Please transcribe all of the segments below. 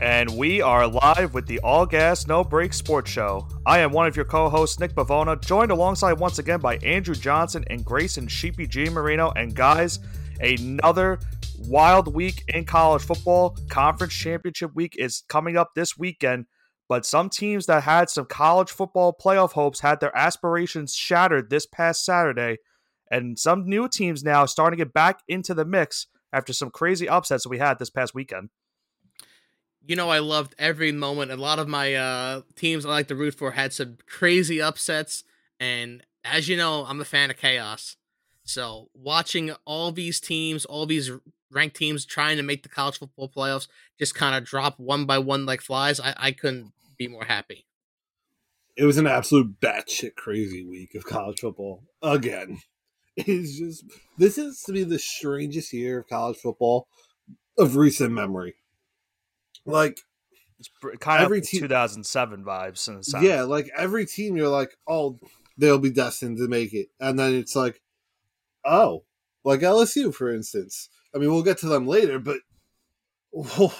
And we are live with the All Gas No Break Sports Show. I am one of your co hosts, Nick Bavona, joined alongside once again by Andrew Johnson and Grayson Sheepy G. Marino. And guys, another wild week in college football. Conference championship week is coming up this weekend. But some teams that had some college football playoff hopes had their aspirations shattered this past Saturday. And some new teams now starting to get back into the mix after some crazy upsets we had this past weekend. You know, I loved every moment. A lot of my uh, teams I like to root for had some crazy upsets. And as you know, I'm a fan of chaos. So watching all these teams, all these ranked teams trying to make the college football playoffs just kind of drop one by one like flies, I, I couldn't be more happy. It was an absolute batshit crazy week of college football again. It's just this is to be the strangest year of college football of recent memory. Like it's kind every of 2007 vibes in sense. Yeah, like every team you're like, "Oh, they'll be destined to make it." And then it's like, "Oh, like LSU for instance." I mean, we'll get to them later, but oh,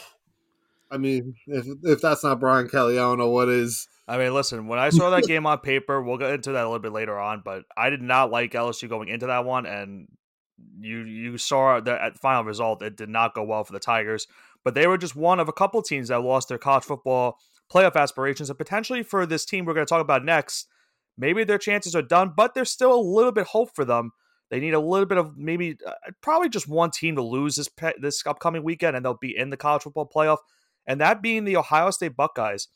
I mean, if if that's not Brian Kelly, I don't know what is. I mean, listen, when I saw that game on paper, we'll get into that a little bit later on, but I did not like LSU going into that one, and you you saw the final result. It did not go well for the Tigers, but they were just one of a couple teams that lost their college football playoff aspirations, and potentially for this team we're going to talk about next, maybe their chances are done, but there's still a little bit hope for them. They need a little bit of maybe uh, probably just one team to lose this pe- this upcoming weekend, and they'll be in the college football playoff, and that being the Ohio State Buckeyes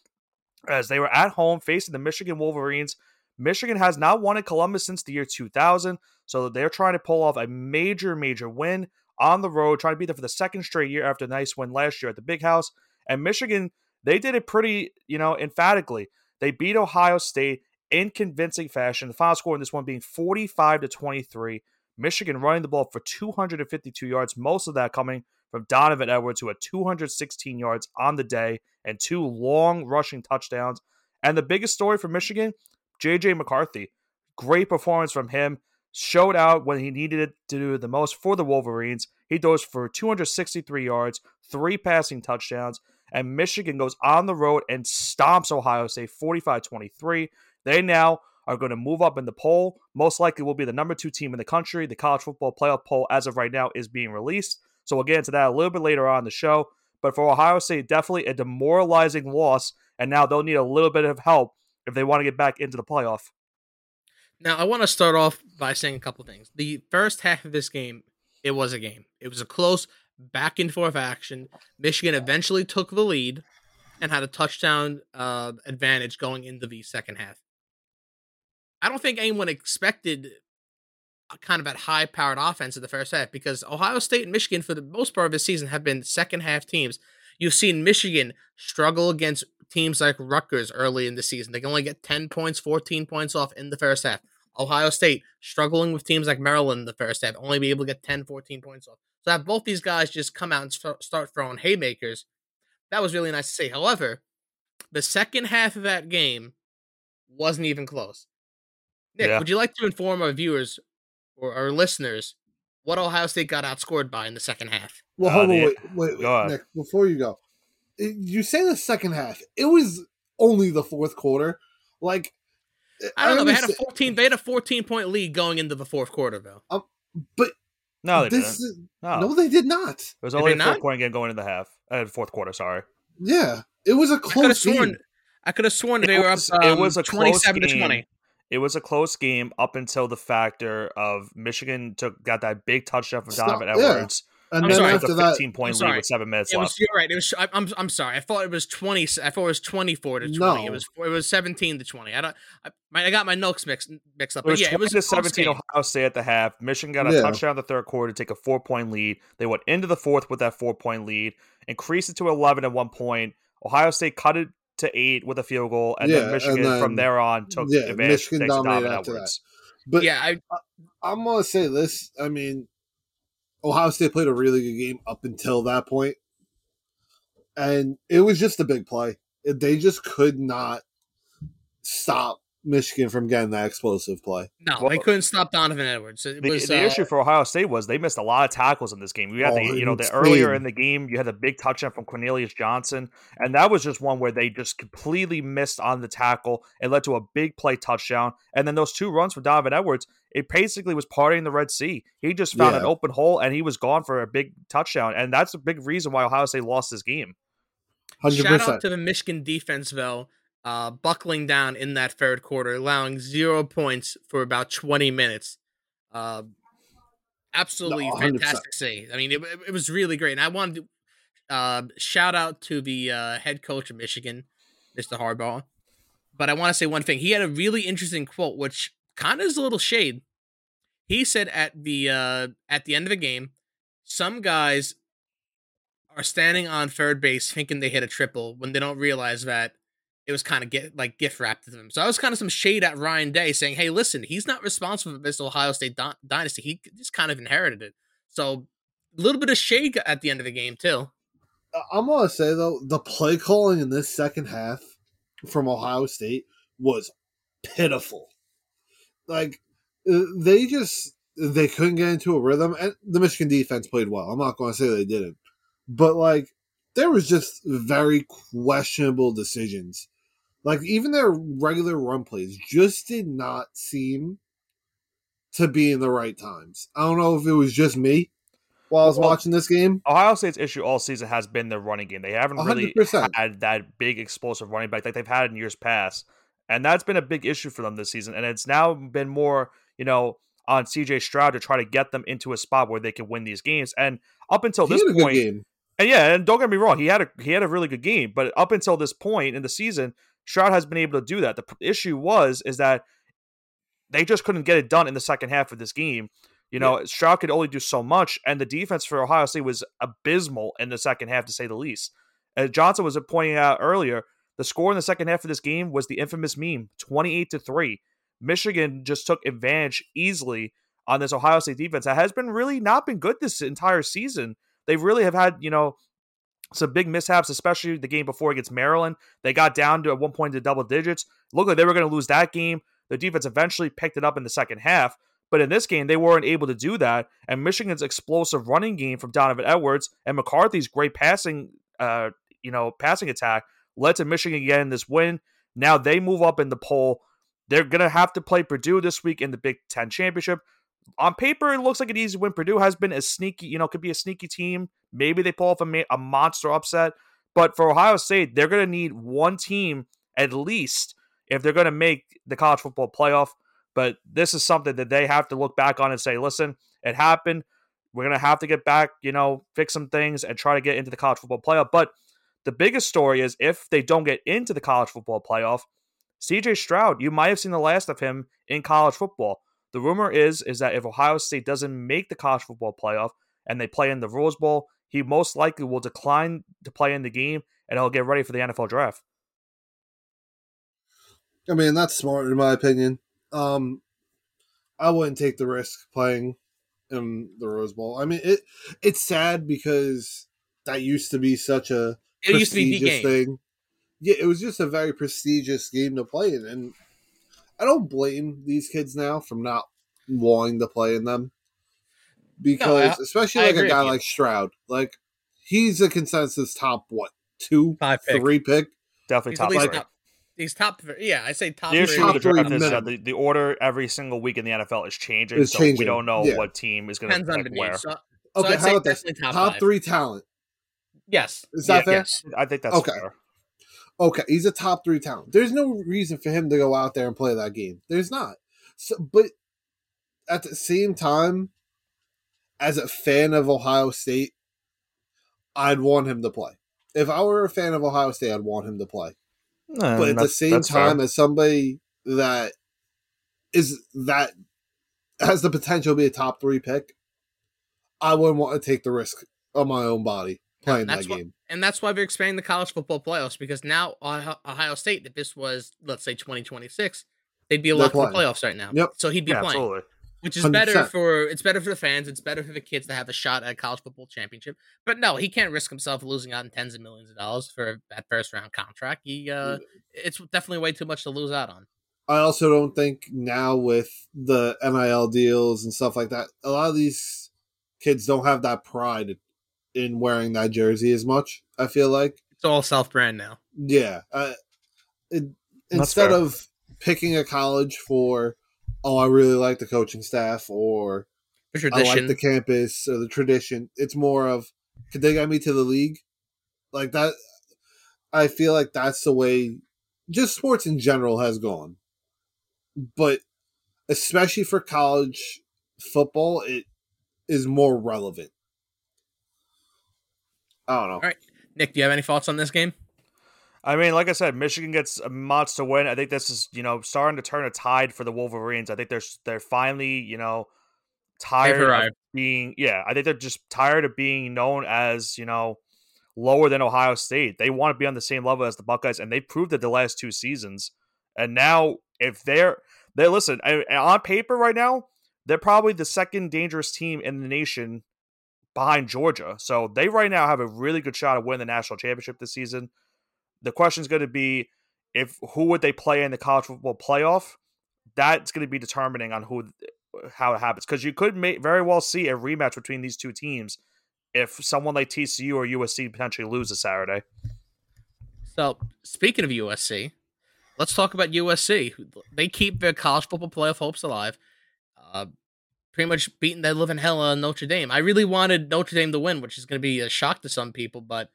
as they were at home facing the Michigan Wolverines. Michigan has not won in Columbus since the year 2000, so they're trying to pull off a major, major win on the road, trying to beat them for the second straight year after a nice win last year at the Big House. And Michigan, they did it pretty, you know, emphatically. They beat Ohio State in convincing fashion. The final score in this one being 45 to 23. Michigan running the ball for 252 yards, most of that coming from Donovan Edwards, who had 216 yards on the day and two long rushing touchdowns. And the biggest story for Michigan, JJ McCarthy. Great performance from him. Showed out when he needed it to do the most for the Wolverines. He throws for 263 yards, three passing touchdowns, and Michigan goes on the road and stomps Ohio State 45 23. They now are going to move up in the poll. Most likely will be the number two team in the country. The college football playoff poll, as of right now, is being released. So we'll get into that a little bit later on the show. But for Ohio State, definitely a demoralizing loss. And now they'll need a little bit of help if they want to get back into the playoff. Now, I want to start off by saying a couple things. The first half of this game, it was a game. It was a close back and forth action. Michigan eventually took the lead and had a touchdown uh, advantage going into the second half. I don't think anyone expected kind of that high powered offense in the first half because Ohio State and Michigan, for the most part of the season, have been second half teams. You've seen Michigan struggle against teams like Rutgers early in the season. They can only get 10 points, 14 points off in the first half. Ohio State struggling with teams like Maryland in the first half, only be able to get 10, 14 points off. So have both these guys just come out and start throwing haymakers. That was really nice to see. However, the second half of that game wasn't even close. Nick, yeah. would you like to inform our viewers or our listeners what Ohio State got outscored by in the second half. Well, hold uh, on, wait, wait, wait Nick, before you go, you say the second half. It was only the fourth quarter. Like, I don't I know. They had a fourteen. They had a fourteen point lead going into the fourth quarter, though. Um, but no, they this, didn't. No. no. they did not. It was only a four point game going into the half. Uh, fourth quarter. Sorry. Yeah, it was a close I game. I could have sworn they was, were up. Um, it was a twenty-seven to twenty it was a close game up until the factor of Michigan took got that big touchdown from Donovan Edwards. Yeah. And I'm then sorry, after that, 15 point lead with seven minutes it left. Was, you're right. It was. I, am I'm sorry. I thought it was 20. I thought it was 24 to 20. No. It was. It was 17 to 20. I don't. I, I got my notes mixed mixed up. It was yeah, 20 it was to 17. Game. Ohio State at the half. Michigan got a yeah. touchdown in the third quarter to take a four point lead. They went into the fourth with that four point lead, increased it to 11 at one point. Ohio State cut it to eight with a field goal, and yeah, then Michigan then, from there on took yeah, advantage. Michigan dominated after that. But yeah, I, I, am gonna say this. I mean, Ohio State played a really good game up until that point, and it was just a big play. They just could not stop Michigan from getting that explosive play. No, Well, they couldn't stop Donovan Edwards. It The, was the uh, issue for Ohio State was they missed a lot of tackles in this game. You had Oh, the, you know, the earlier in the game, you had the big touchdown from Cornelius Johnson, and that was just one where they just completely missed on the tackle. It led to a big play touchdown, and then those two runs from Donovan Edwards, it basically was partying the Red Sea. He just found an open hole, and he was gone for a big touchdown, and that's a big reason why Ohio State lost this game. Hundred Shout out to the Michigan defense, though, uh, buckling down in that third quarter, allowing zero points for about 20 minutes. Uh, absolutely No, fantastic save. I mean, it, it was really great. And I wanted to uh, shout out to the uh, head coach of Michigan, Mr. Harbaugh. But I want to say one thing. He had a really interesting quote, which kind of is a little shade. He said at the uh, at the end of the game, some guys are standing on third base thinking they hit a triple when they don't realize that it was kind of get like gift wrapped to them. So I was kind of some shade at Ryan Day saying, "Hey, listen, he's not responsible for this Ohio State dy- dynasty. He just kind of inherited it." So a little bit of shade at the end of the game too. I'm gonna say though, the play calling in this second half from Ohio State was pitiful. Like uh, they just they couldn't get into a rhythm, and the Michigan defense played well. I'm not to say they didn't, but like there was just very questionable decisions. Like even their regular run plays just did not seem to be in the right times. I don't know if it was just me while I was Well, watching this game. Ohio State's issue all season has been their running game. They haven't really 100%. had that big explosive running back like they've had in years past. And that's been a big issue for them this season. And it's now been more, you know, on CJ Stroud to try to get them into a spot where they can win these games. And up until He this had a good game. and yeah, and don't get me wrong, he had a he had a really good game, but up until this point in the season, Stroud has been able to do that. The issue was is that they just couldn't get it done in the second half of this game. You know, Stroud could only do so much, and the defense for Ohio State was abysmal in the second half, to say the least. As Johnson was pointing out earlier, the score in the second half of this game was the infamous meme, twenty-eight to three. Michigan just took advantage easily on this Ohio State defense that has been really not been good this entire season. They really have had, you know, some big mishaps, especially the game before against Maryland. They got down to at one point to double digits. Looked like they were going to lose that game. The defense eventually picked it up in the second half. But in this game, they weren't able to do that. And Michigan's explosive running game from Donovan Edwards and McCarthy's great passing, uh, you know, passing attack led to Michigan getting this win. Now they move up in the poll. They're gonna have to play Purdue this week in the Big Ten championship. On paper, it looks like an easy win. Purdue has been a sneaky, you know, could be a sneaky team. Maybe they pull off a, ma- a monster upset. But for Ohio State, they're gonna need one team at least if they're gonna make the college football playoff. But this is something that they have to look back on and say, listen, it happened. We're going to have to get back, you know, fix some things and try to get into the college football playoff. But the biggest story is if they don't get into the college football playoff, CJ Stroud, you might have seen the last of him in college football. The rumor is is that if Ohio State doesn't make the college football playoff and they play in the Rose Bowl, he most likely will decline to play in the game and he'll get ready for the NFL draft. I mean, that's smart in my opinion. Um, I wouldn't take the risk playing in the Rose Bowl. I mean, it it's sad because that used to be such a It used to be the prestigious game. thing. Yeah, it was just a very prestigious game to play in, and I don't blame these kids now from not wanting to play in them because, especially I like a guy like Stroud, like he's a consensus top what two, Five pick. three pick. Definitely He's top three. top. He's top. Three. Yeah, I say top. The three. issue with the Top three draft is that the, the order every single week in the NFL is changing, It's so we don't know yeah. what team is going to depends on pick where. So, so Okay, I'd how about this? top, Top three talent. Yes. Is that Yeah, fair? Yes. I think that's Okay. fair. Okay, he's a top three talent. There's no reason for him to go out there and play that game. There's not. So, but at the same time, as a fan of Ohio State, I'd want him to play. If I were a fan of Ohio State, I'd want him to play. but at the same time, as somebody that is that has the potential to be a top three pick, I wouldn't want to take the risk on my own body playing that's that what- game. And that's why they're expanding the college football playoffs because now Ohio Ohio State, if this was let's say 2026, they'd be They're locked for the playoffs right now. Yep. So he'd be yeah, playing, absolutely. Which is better 100%. for it's better for the fans. It's better for the kids to have a shot at a college football championship. But no, he can't risk himself losing out in tens of millions of dollars for that first round contract. He uh, it's definitely way too much to lose out on. I also don't think now with the NIL deals and stuff like that, a lot of these kids don't have that pride in wearing that jersey as much. I feel like It's all self brand now. yeah. Uh, it, instead fair. of picking a college for, oh, I really like the coaching staff or I like the campus or the tradition. It's more of could they get me to the league? Like that I feel like that's the way just sports in general has gone. But especially for college football, it is more relevant. I don't know. All right. Nick, do you have any thoughts on this game? I mean, like I said, Michigan gets a monster win. I think this is, you know, starting to turn a tide for the Wolverines. I think they're they're finally, you know, tired of being yeah, I think they're just tired of being known as, you know, lower than Ohio State. They want to be on the same level as the Buckeyes and they proved it the last two seasons. And now if they're they listen, I, on paper right now, they're probably the second dangerous team in the nation behind Georgia. So they right now have a really good shot of winning the national championship this season. The question is going to be if who would they play in the college football playoff? That's going to be determining on who how it happens because you could may, very well see a rematch between these two teams if someone like TCU or USC potentially loses Saturday. So, speaking of USC, let's talk about USC. They keep their college football playoff hopes alive. Uh, pretty much beating that living hell of Notre Dame. I really wanted Notre Dame to win, which is going to be a shock to some people, but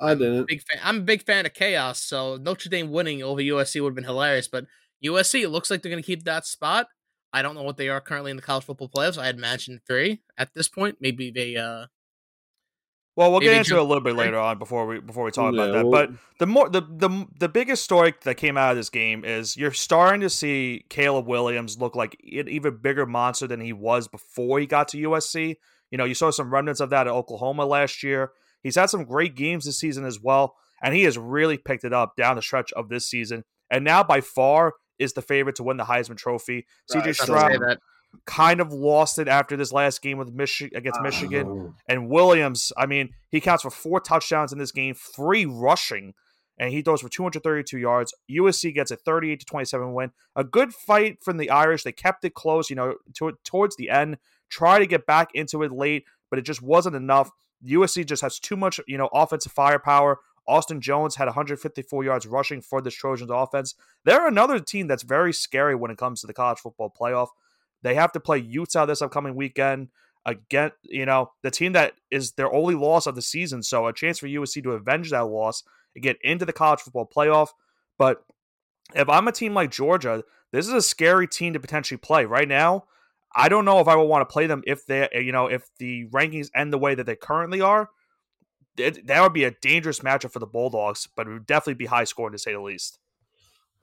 I didn't. big fan. I'm a big fan of chaos, so Notre Dame winning over USC would have been hilarious. But USC, it looks like they're going to keep that spot. I don't know what they are currently in the college football playoffs. I had mentioned three at this point. Maybe they. uh Well, we'll get into it a little bit later on before we before we talk Yeah, about that. well- But the more the the the biggest story that came out of this game is you're starting to see Caleb Williams look like an even bigger monster than he was before he got to USC. You know, you saw some remnants of that at Oklahoma last year. He's had some great games this season as well, and he has really picked it up down the stretch of this season. And now, by far, is the favorite to win the Heisman Trophy. Right, CJ Stroud kind of lost it after this last game with Michi- against Michigan. Oh. And Williams, I mean, he counts for four touchdowns in this game, three rushing, and he throws for 232 yards. USC gets a 38 to 27 win. A good fight from the Irish. They kept it close, you know, to, towards the end. Try to get back into it late, but it just wasn't enough. USC just has too much, you know, offensive firepower. Austin Jones had 154 yards rushing for this Trojans offense. They're another team that's very scary when it comes to the college football playoff. They have to play Utah this upcoming weekend. Again, you know, the team that is their only loss of the season. So a chance for USC to avenge that loss and get into the college football playoff. But if I'm a team like Georgia, this is a scary team to potentially play. Right now, I don't know if I would want to play them if they, you know, if the rankings end the way that they currently are. It, that would be a dangerous matchup for the Bulldogs, but it would definitely be high scoring to say the least.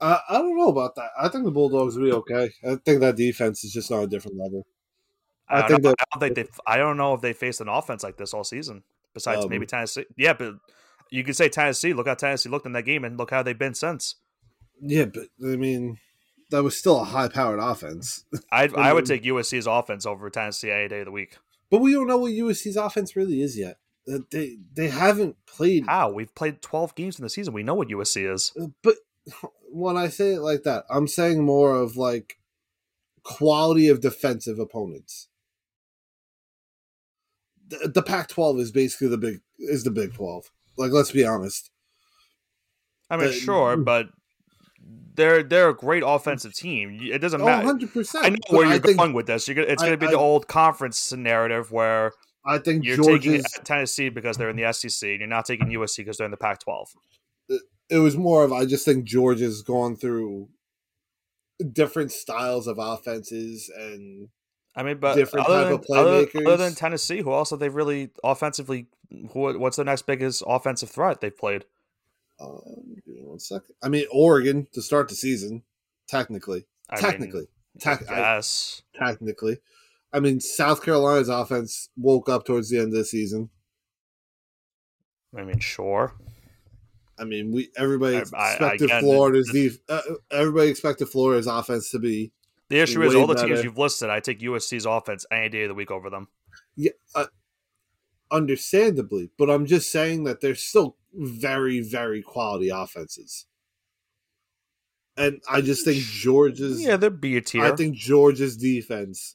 I, I don't know about that. I think the Bulldogs will be okay. I think that defense is just on a different level. I I, don't think know, that- I don't think they. I don't know if they faced an offense like this all season. Besides Um, maybe Tennessee. Yeah, but you could say Tennessee. Look how Tennessee looked in that game, and look how they've been since. Yeah, but I mean, that was still a high-powered offense. I I would take USC's offense over Tennessee any day of the week. But we don't know what USC's offense really is yet. Uh, They they haven't played. How we've played twelve games in the season, we know what USC is. uh, But when I say it like that, I'm saying more of like quality of defensive opponents. The, the Pac-12 is basically the big is the Big 12. Like, let's be honest. I mean, Uh, sure, but they're they're a great offensive team. It doesn't Oh, matter. 100 percent. I know where you're think, going with this. You're gonna, it's going to be I- the old conference narrative where I think you're taking Tennessee because they're in the SEC, and you're not taking USC because they're in the Pac-12. It was more of I just think Georgia's gone through different styles of offenses and I mean, but different other type than, of other, playmakers. other than Tennessee, who also they've really offensively, who what's the next biggest offensive threat they've played? Um, give me one second. I mean, Oregon to start the season, technically, I mean, technically, Tec- I- yes. technically. I mean, South Carolina's offense woke up towards the end of the season. I mean, sure. I mean, we everybody I- I- expected again, Florida's the- uh, everybody expected Florida's offense to be The issue is all the teams you've listed. I take USC's offense any day of the week over them. yeah, uh, understandably, but I'm just saying that they're still very, very quality offenses. and I just think George's Yeah, they're B tier. I think George's defense.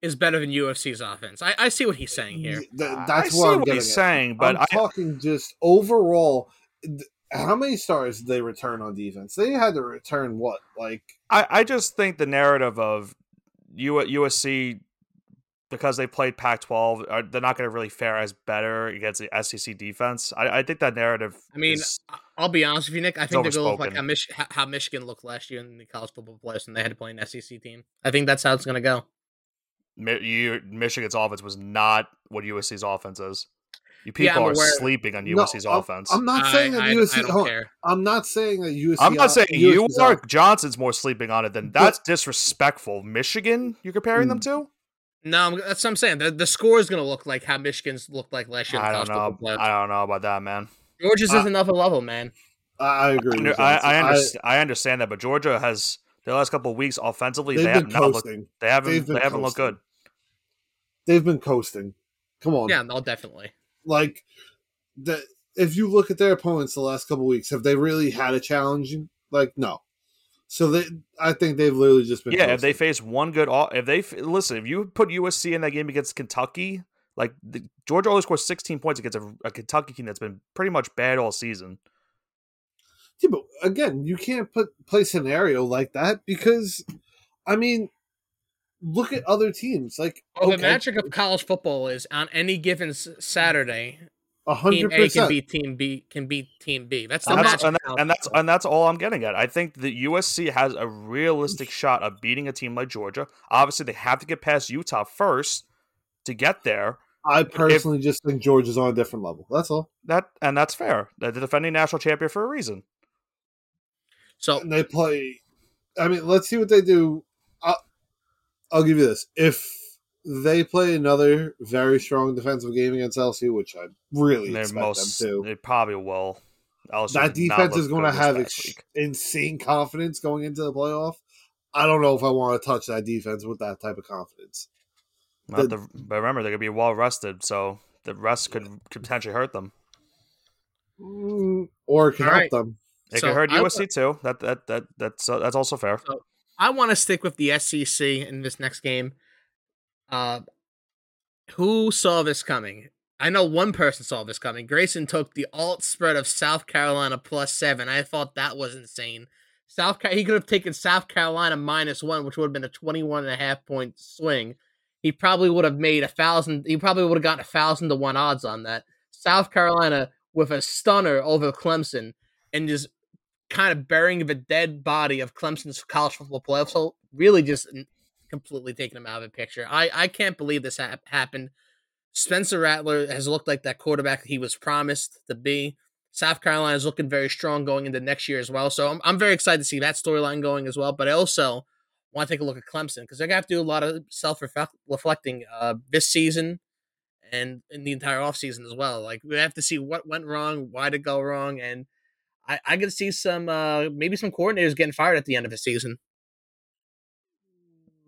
Is better than USC's offense. I, I see what he's saying here. Th- I that's see what I'm what he's at. saying, but I'm I, talking just overall. th- How many stars did they return on defense? They had to return what, like I, I just think the narrative of U, USC because they played Pac-12, are, uh, they're not going to really fare as better against the SEC defense. I, I think that narrative. I mean, is- I- I'll be honest with you, Nick. I think they're going to look like how, Mich- how- how Michigan looked last year in the college football playoffs and they had to play an SEC team. I think that's how it's going to go. Mi- you, Michigan's offense was not what USC's offense is. You people I'm are aware. sleeping on USC's I'm- offense. I'm not saying that I, USC. I, I don't care. I'm not saying that USC. I'm not uh, saying you USC's uh, are. Johnson's more sleeping on it than But- that's disrespectful. Michigan, you're comparing them mm. to? No, I'm, that's what I'm saying. The, the score is going to look like how Michigan's looked like last year. I don't know. I don't know about that, man. Georgia's I- is another level, man. I, I agree. Under- with I, Johnson. I, understand, I understand that, but Georgia has the last couple of weeks offensively. They've they have not looked. They haven't. They coasting. haven't looked good. They've been coasting. Come on. Yeah, no, definitely. like the if you look at their opponents the last couple weeks, have they really had a challenge? Like no. So they, I think they've literally just been. Yeah, if they face one good, o- if they listen, if you put USC in that game against Kentucky, like the, Georgia only scored 16 points against a, a Kentucky team that's been pretty much bad all season. Yeah, but again, you can't put play scenario like that because, I mean, look at other teams. Like Well, the magic of college football is on any given Saturday, a Team hundred A can percent. beat Team B can beat Team B. That's the And magic. that's, and, that- and that's and that's all I'm getting at. I think the USC has a realistic shot of beating a team like Georgia. Obviously, they have to get past Utah first to get there. I personally just think Georgia's on a different level. That's all. That and that's fair. They're the defending national champion for a reason. so And they play. I mean, let's see what they do. I'll, I'll give you this: if they play another very strong defensive game against LSU, which I really They're expect most. them to, They probably will. LSU that defense is going to have ex- insane confidence going into the playoff. I don't know if I want to touch that defense with that type of confidence. Not the- the, but remember, they're gonna be well rested, so the rest could, could potentially hurt them. Mm, or it can All help right. them. It So could hurt I- USC too. That that that that's uh, that's also fair. I want to stick with the SEC in this next game. Uh, who saw this coming? I know one person saw this coming. Grayson took the alt spread of South Carolina plus seven. I thought that was insane. South he could have taken South Carolina minus one, which would have been a 21 and a half point swing. He probably would have made a thousand. He probably would have gotten a thousand to one odds on that. South Carolina with a stunner over Clemson and just kind of burying the dead body of Clemson's college football playoff. So really just completely taking him out of the picture. I, I can't believe this hap- happened. Spencer Rattler has looked like that quarterback he was promised to be. South Carolina is looking very strong going into next year as well. So I'm, I'm very excited to see that storyline going as well. But I also want to take a look at Clemson because they're going to have to do a lot of self reflecting uh, this season and in the entire offseason as well. Like we have to see what went wrong, why did it go wrong, and I, I could see some uh maybe some coordinators getting fired at the end of the season.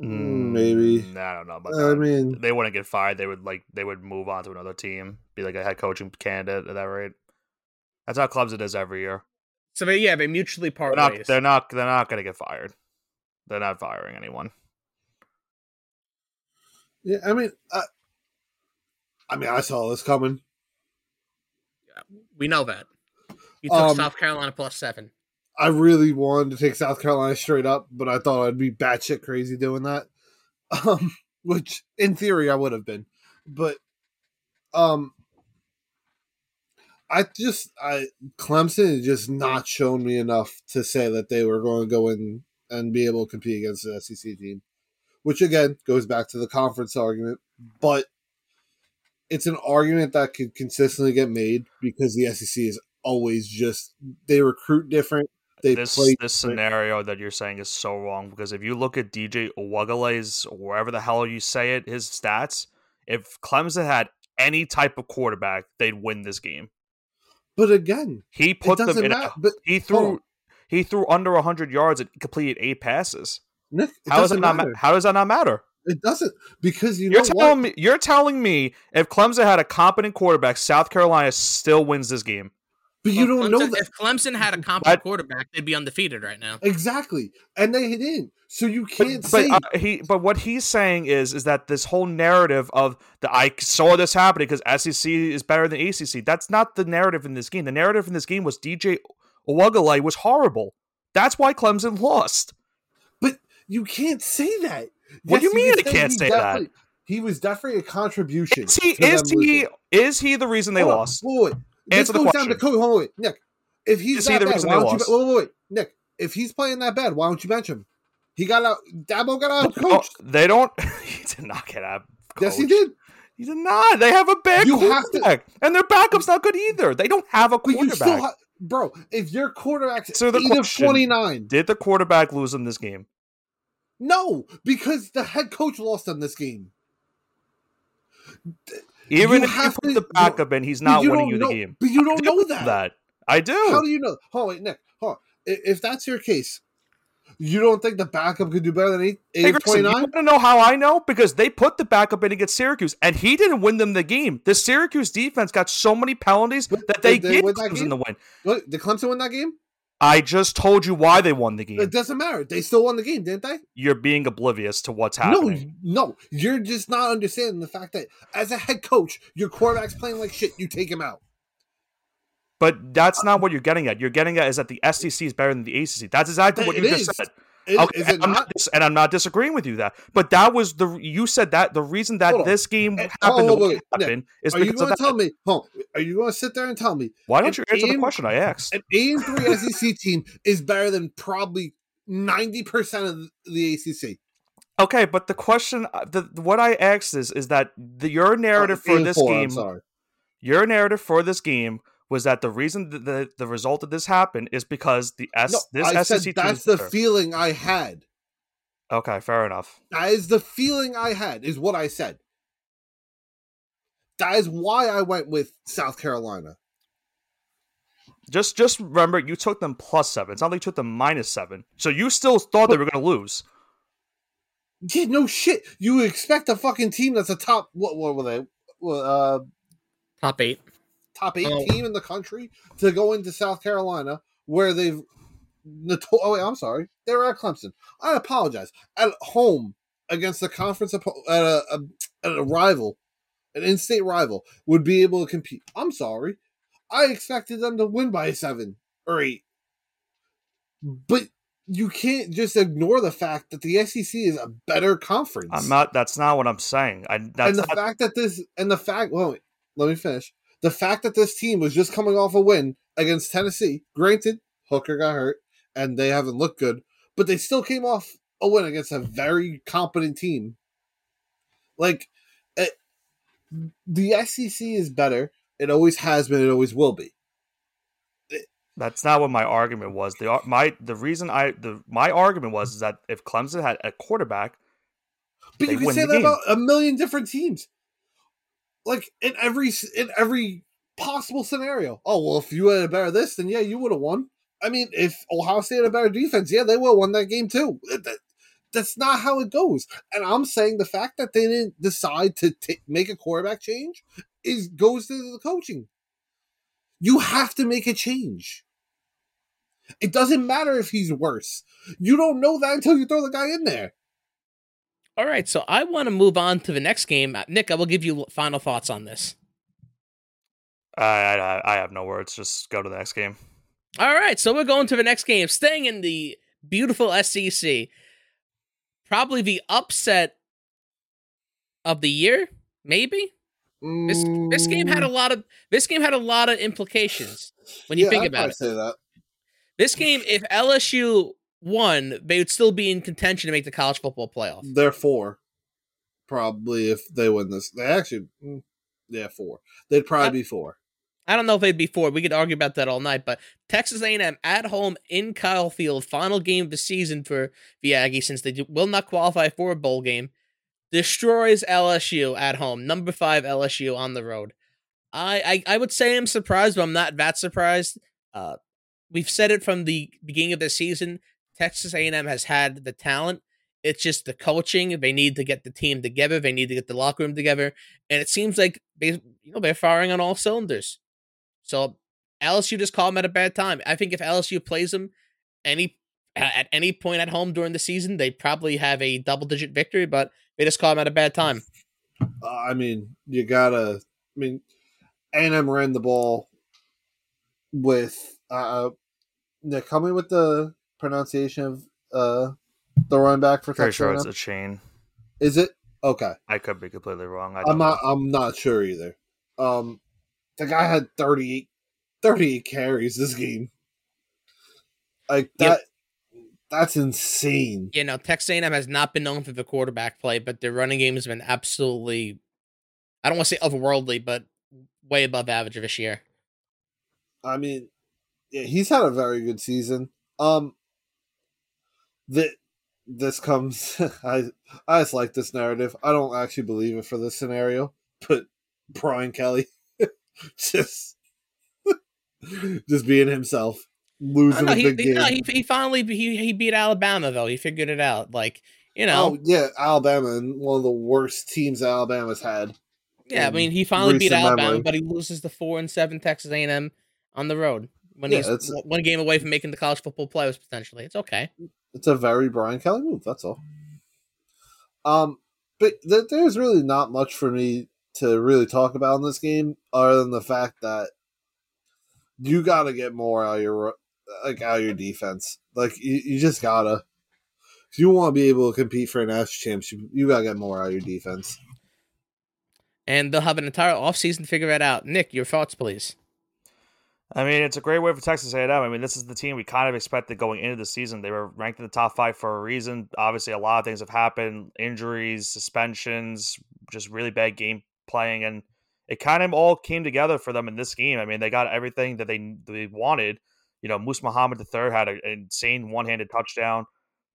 Mm, maybe. I don't know about I that. mean, they wouldn't get fired. They would like they would move on to another team, be like a head coaching candidate at that rate. That's how clubs it is every year. So they, yeah, they mutually They're part not. ways. They're not. They're not going to get fired. They're not firing anyone. yeah, I mean, I, I mean, I saw this coming. Yeah, we know that. You took Um, South Carolina plus seven. I really wanted to take South Carolina straight up, but I thought I'd be batshit crazy doing that. Um, which in theory I would have been, but um, I just I Clemson has just not shown me enough to say that they were going to go in and be able to compete against the SEC team, which again goes back to the conference argument, but it's an argument that could consistently get made because the SEC is always just they recruit different. They this play this scenario that you're saying is so wrong because if you look at DJ Uwagale's wherever the hell you say it, his stats, if Clemson had any type of quarterback, they'd win this game. But again, He put them in. matter. A, But he threw on. he threw under hundred yards and completed eight passes. Nick, How does it doesn't matter. How does that not matter? It doesn't because you You're know telling what? me. You're telling me if Clemson had a competent quarterback, South Carolina still wins this game. But you Well, don't know that If Clemson had a But- competent quarterback, they'd be undefeated right now. exactly, and they didn't. So you can't but, say uh, he but what he's saying is is that this whole narrative of the I saw this happening because SEC is better than ACC. That's not the narrative in this game. The narrative in this game was DJ Uwagale was horrible. That's why Clemson lost. But you can't say that. What do you mean can I can't say that? He was definitely a contribution. Is he is he losing. is he the reason they Hold lost? Wait, wait. This Answer the goes down to question. Cody. Hold on, wait, Nick. If he's Is he that the bad, why don't you? Wait, wait, wait, Nick. If he's playing that bad, why don't you bench him? He got out. Dabo got out Oh, they don't. he did not get out. yes, he did. He did not. They have a bad You have to- quarterback, and their backup's not good either. They don't have a But you still, quarterback. ha- bro. If your quarterback's So the eight of question- twenty nine, Did the quarterback lose in this game? no, because the head coach lost in this game. Even You if you put to- the backup in, he's not you winning you know- the game. But you don't do know that. That I do. How do you know? Hold on, wait, Nick. Hold on. If that's your case, you don't think the backup could do better than eight, eight Hey, Grayson, you want to know how I know? Because they put the backup in against Syracuse, and he didn't win them the game. The Syracuse defense got so many penalties But that they they gave Clemson game? the win. What did Clemson win that game? I just told you why they won the game. It doesn't matter. They still won the game, didn't they? You're being oblivious to what's happening. no, no. you're just not understanding the fact that as a head coach, your quarterback's playing like shit. You take him out. But that's uh, not what you're getting at. You're getting at is that the SEC is better than the ACC. That's exactly what It you is. just said. Is, Okay, is it and, I'm not? and I'm not disagreeing with you that, but that was the you said that the reason that this game happened the wait, happened is Are you because of going to tell me? Hold are you going to sit there and tell me Why don't you answer the aim- question I asked? an eight and three SEC team is better than probably ninety percent of the ACC? Okay, but the question, uh, the what I asked is, is that the, your narrative eight for this four, game, your narrative for this game was that the reason that the, the result of this happened is because the S No, this I SEC said that's is the better. feeling I had. okay, fair enough. That is the feeling I had. Is what I said. That is why I went with South Carolina. Just just remember, you took them plus seven. It's not like you took them minus seven. So you still thought they were going to lose. Yeah, no shit. You expect a fucking team that's a top what what were they? What, uh Top eight. Top eight Oh. team in the country to go into South Carolina where they've oh wait, I'm sorry. They were at Clemson. I apologize. At home against the conference at a, a at a rival, an in-state rival would be able to compete. I'm sorry. I expected them to win by seven or eight. But you can't just ignore the fact that the SEC is a better conference. I'm not. That's not what I'm saying. I that's and the not, fact that this and the fact well wait, let me finish the fact that this team was just coming off a win against tennessee granted hooker got hurt and they haven't looked good but they still came off a win against a very competent team. Like it, the sec is better. It always has been. It always will be. That's not what my argument was. The my the reason I the my argument was is that if Clemson had a quarterback, but you can say that game. about a million different teams like in every in every possible scenario oh well if you had a better this then yeah you would have won I mean, if Ohio State had a better defense, yeah, they would have won that game too. That- that's not how it goes. And I'm saying the fact that they didn't decide to t- make a quarterback change is goes to the coaching. You have to make a change. It doesn't matter if he's worse. You don't know that until you throw the guy in there. All right, so I want to move on to the next game. Uh, Nick, I will give you final thoughts on this. I I, I have no words. Just go to the next game. All right, so we're going to the next game. Staying in the beautiful SEC. Probably the upset of the year, maybe. This this game had a lot of this game had a lot of implications when you Yeah, think I'd about it. Say that. This game, if LSU won, they would still be in contention to make the college football playoff. They're four, probably if they win this. They actually, mm, yeah, four. They'd probably Uh, be four. I don't know if they'd be four. We could argue about that all night, but Texas A&M at home in Kyle Field, final game of the season for the Aggies since they do, will not qualify for a bowl game, destroys LSU at home. Number five LSU on the road. I I, I would say I'm surprised, but I'm not that surprised. Uh, we've said it from the beginning of the season. Texas A&M has had the talent. It's just the coaching. They need to get the team together. They need to get the locker room together, and it seems like they, you know, they're firing on all cylinders. So LSU just called them at a bad time. I think if LSU plays them any at any point at home during the season, they probably have a double digit victory, but they just call them at a bad time. Uh, I mean, you gotta. I mean, A&M ran the ball with uh, Nick. Help me with the pronunciation of uh the running back for Pretty Texas. sure it's A&M. chain. Is it okay? I could be completely wrong. I I'm don't know. I'm not sure either. Um, the guy had 38, 38 carries this game. Like Yep. that. That's insane. You know, Texas A&M has not been known for the quarterback play, but their running game has been absolutely, I don't want to say otherworldly, but way above average this year. I mean, yeah, he's had a very good season. Um, that this comes. I I just like this narrative. I don't actually believe it for this scenario, but Brian Kelly just just being himself, losing know, a he, big he, game. no, he, he finally he, he beat Alabama though. He figured it out. Like you know, Oh yeah, Alabama and one of the worst teams Alabama's had. yeah. I mean, he finally beat Alabama, memory. but he loses the four and seven Texas A&M on the road when Yeah, he's one game away from making the college football playoffs potentially. It's okay. It's a very Brian Kelly move. That's all. Um, but th- there's really not much for me to really talk about in this game, other than the fact that you got to get more out of your like out of your defense. Like you, you just gotta. If you want to be able to compete for an national championship, you gotta get more out of your defense. And they'll have an entire offseason to figure that out. Nick, your thoughts, please. I mean, it's a great way for Texas A&M. I mean, this is the team we kind of expected going into the season. They were ranked in the top five for a reason. Obviously, a lot of things have happened: injuries, suspensions, just really bad game playing, and it kind of all came together for them in this game. I mean, they got everything that they they wanted. You know, Moose Muhammad III had an insane one-handed touchdown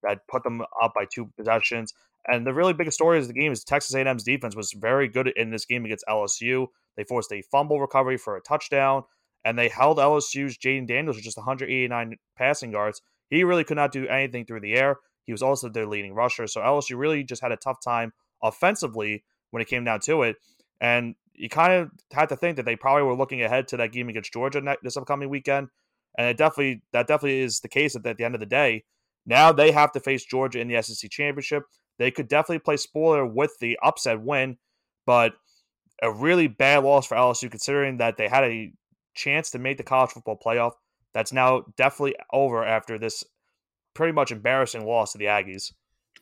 that put them up by two possessions. And the really big story of the game is Texas A&M's defense was very good in this game against LSU. They forced a fumble recovery for a touchdown and they held LSU's Jayden Daniels with just 189 passing yards. He really could not do anything through the air. He was also their leading rusher. So LSU really just had a tough time offensively when it came down to it. And you kind of had to think that they probably were looking ahead to that game against Georgia this upcoming weekend. And it definitely that definitely is the case at the end of the day. Now they have to face Georgia in the SEC championship. They could definitely play spoiler with the upset win, but a really bad loss for LSU considering that they had a chance to make the college football playoff. That's now definitely over after this pretty much embarrassing loss to the Aggies.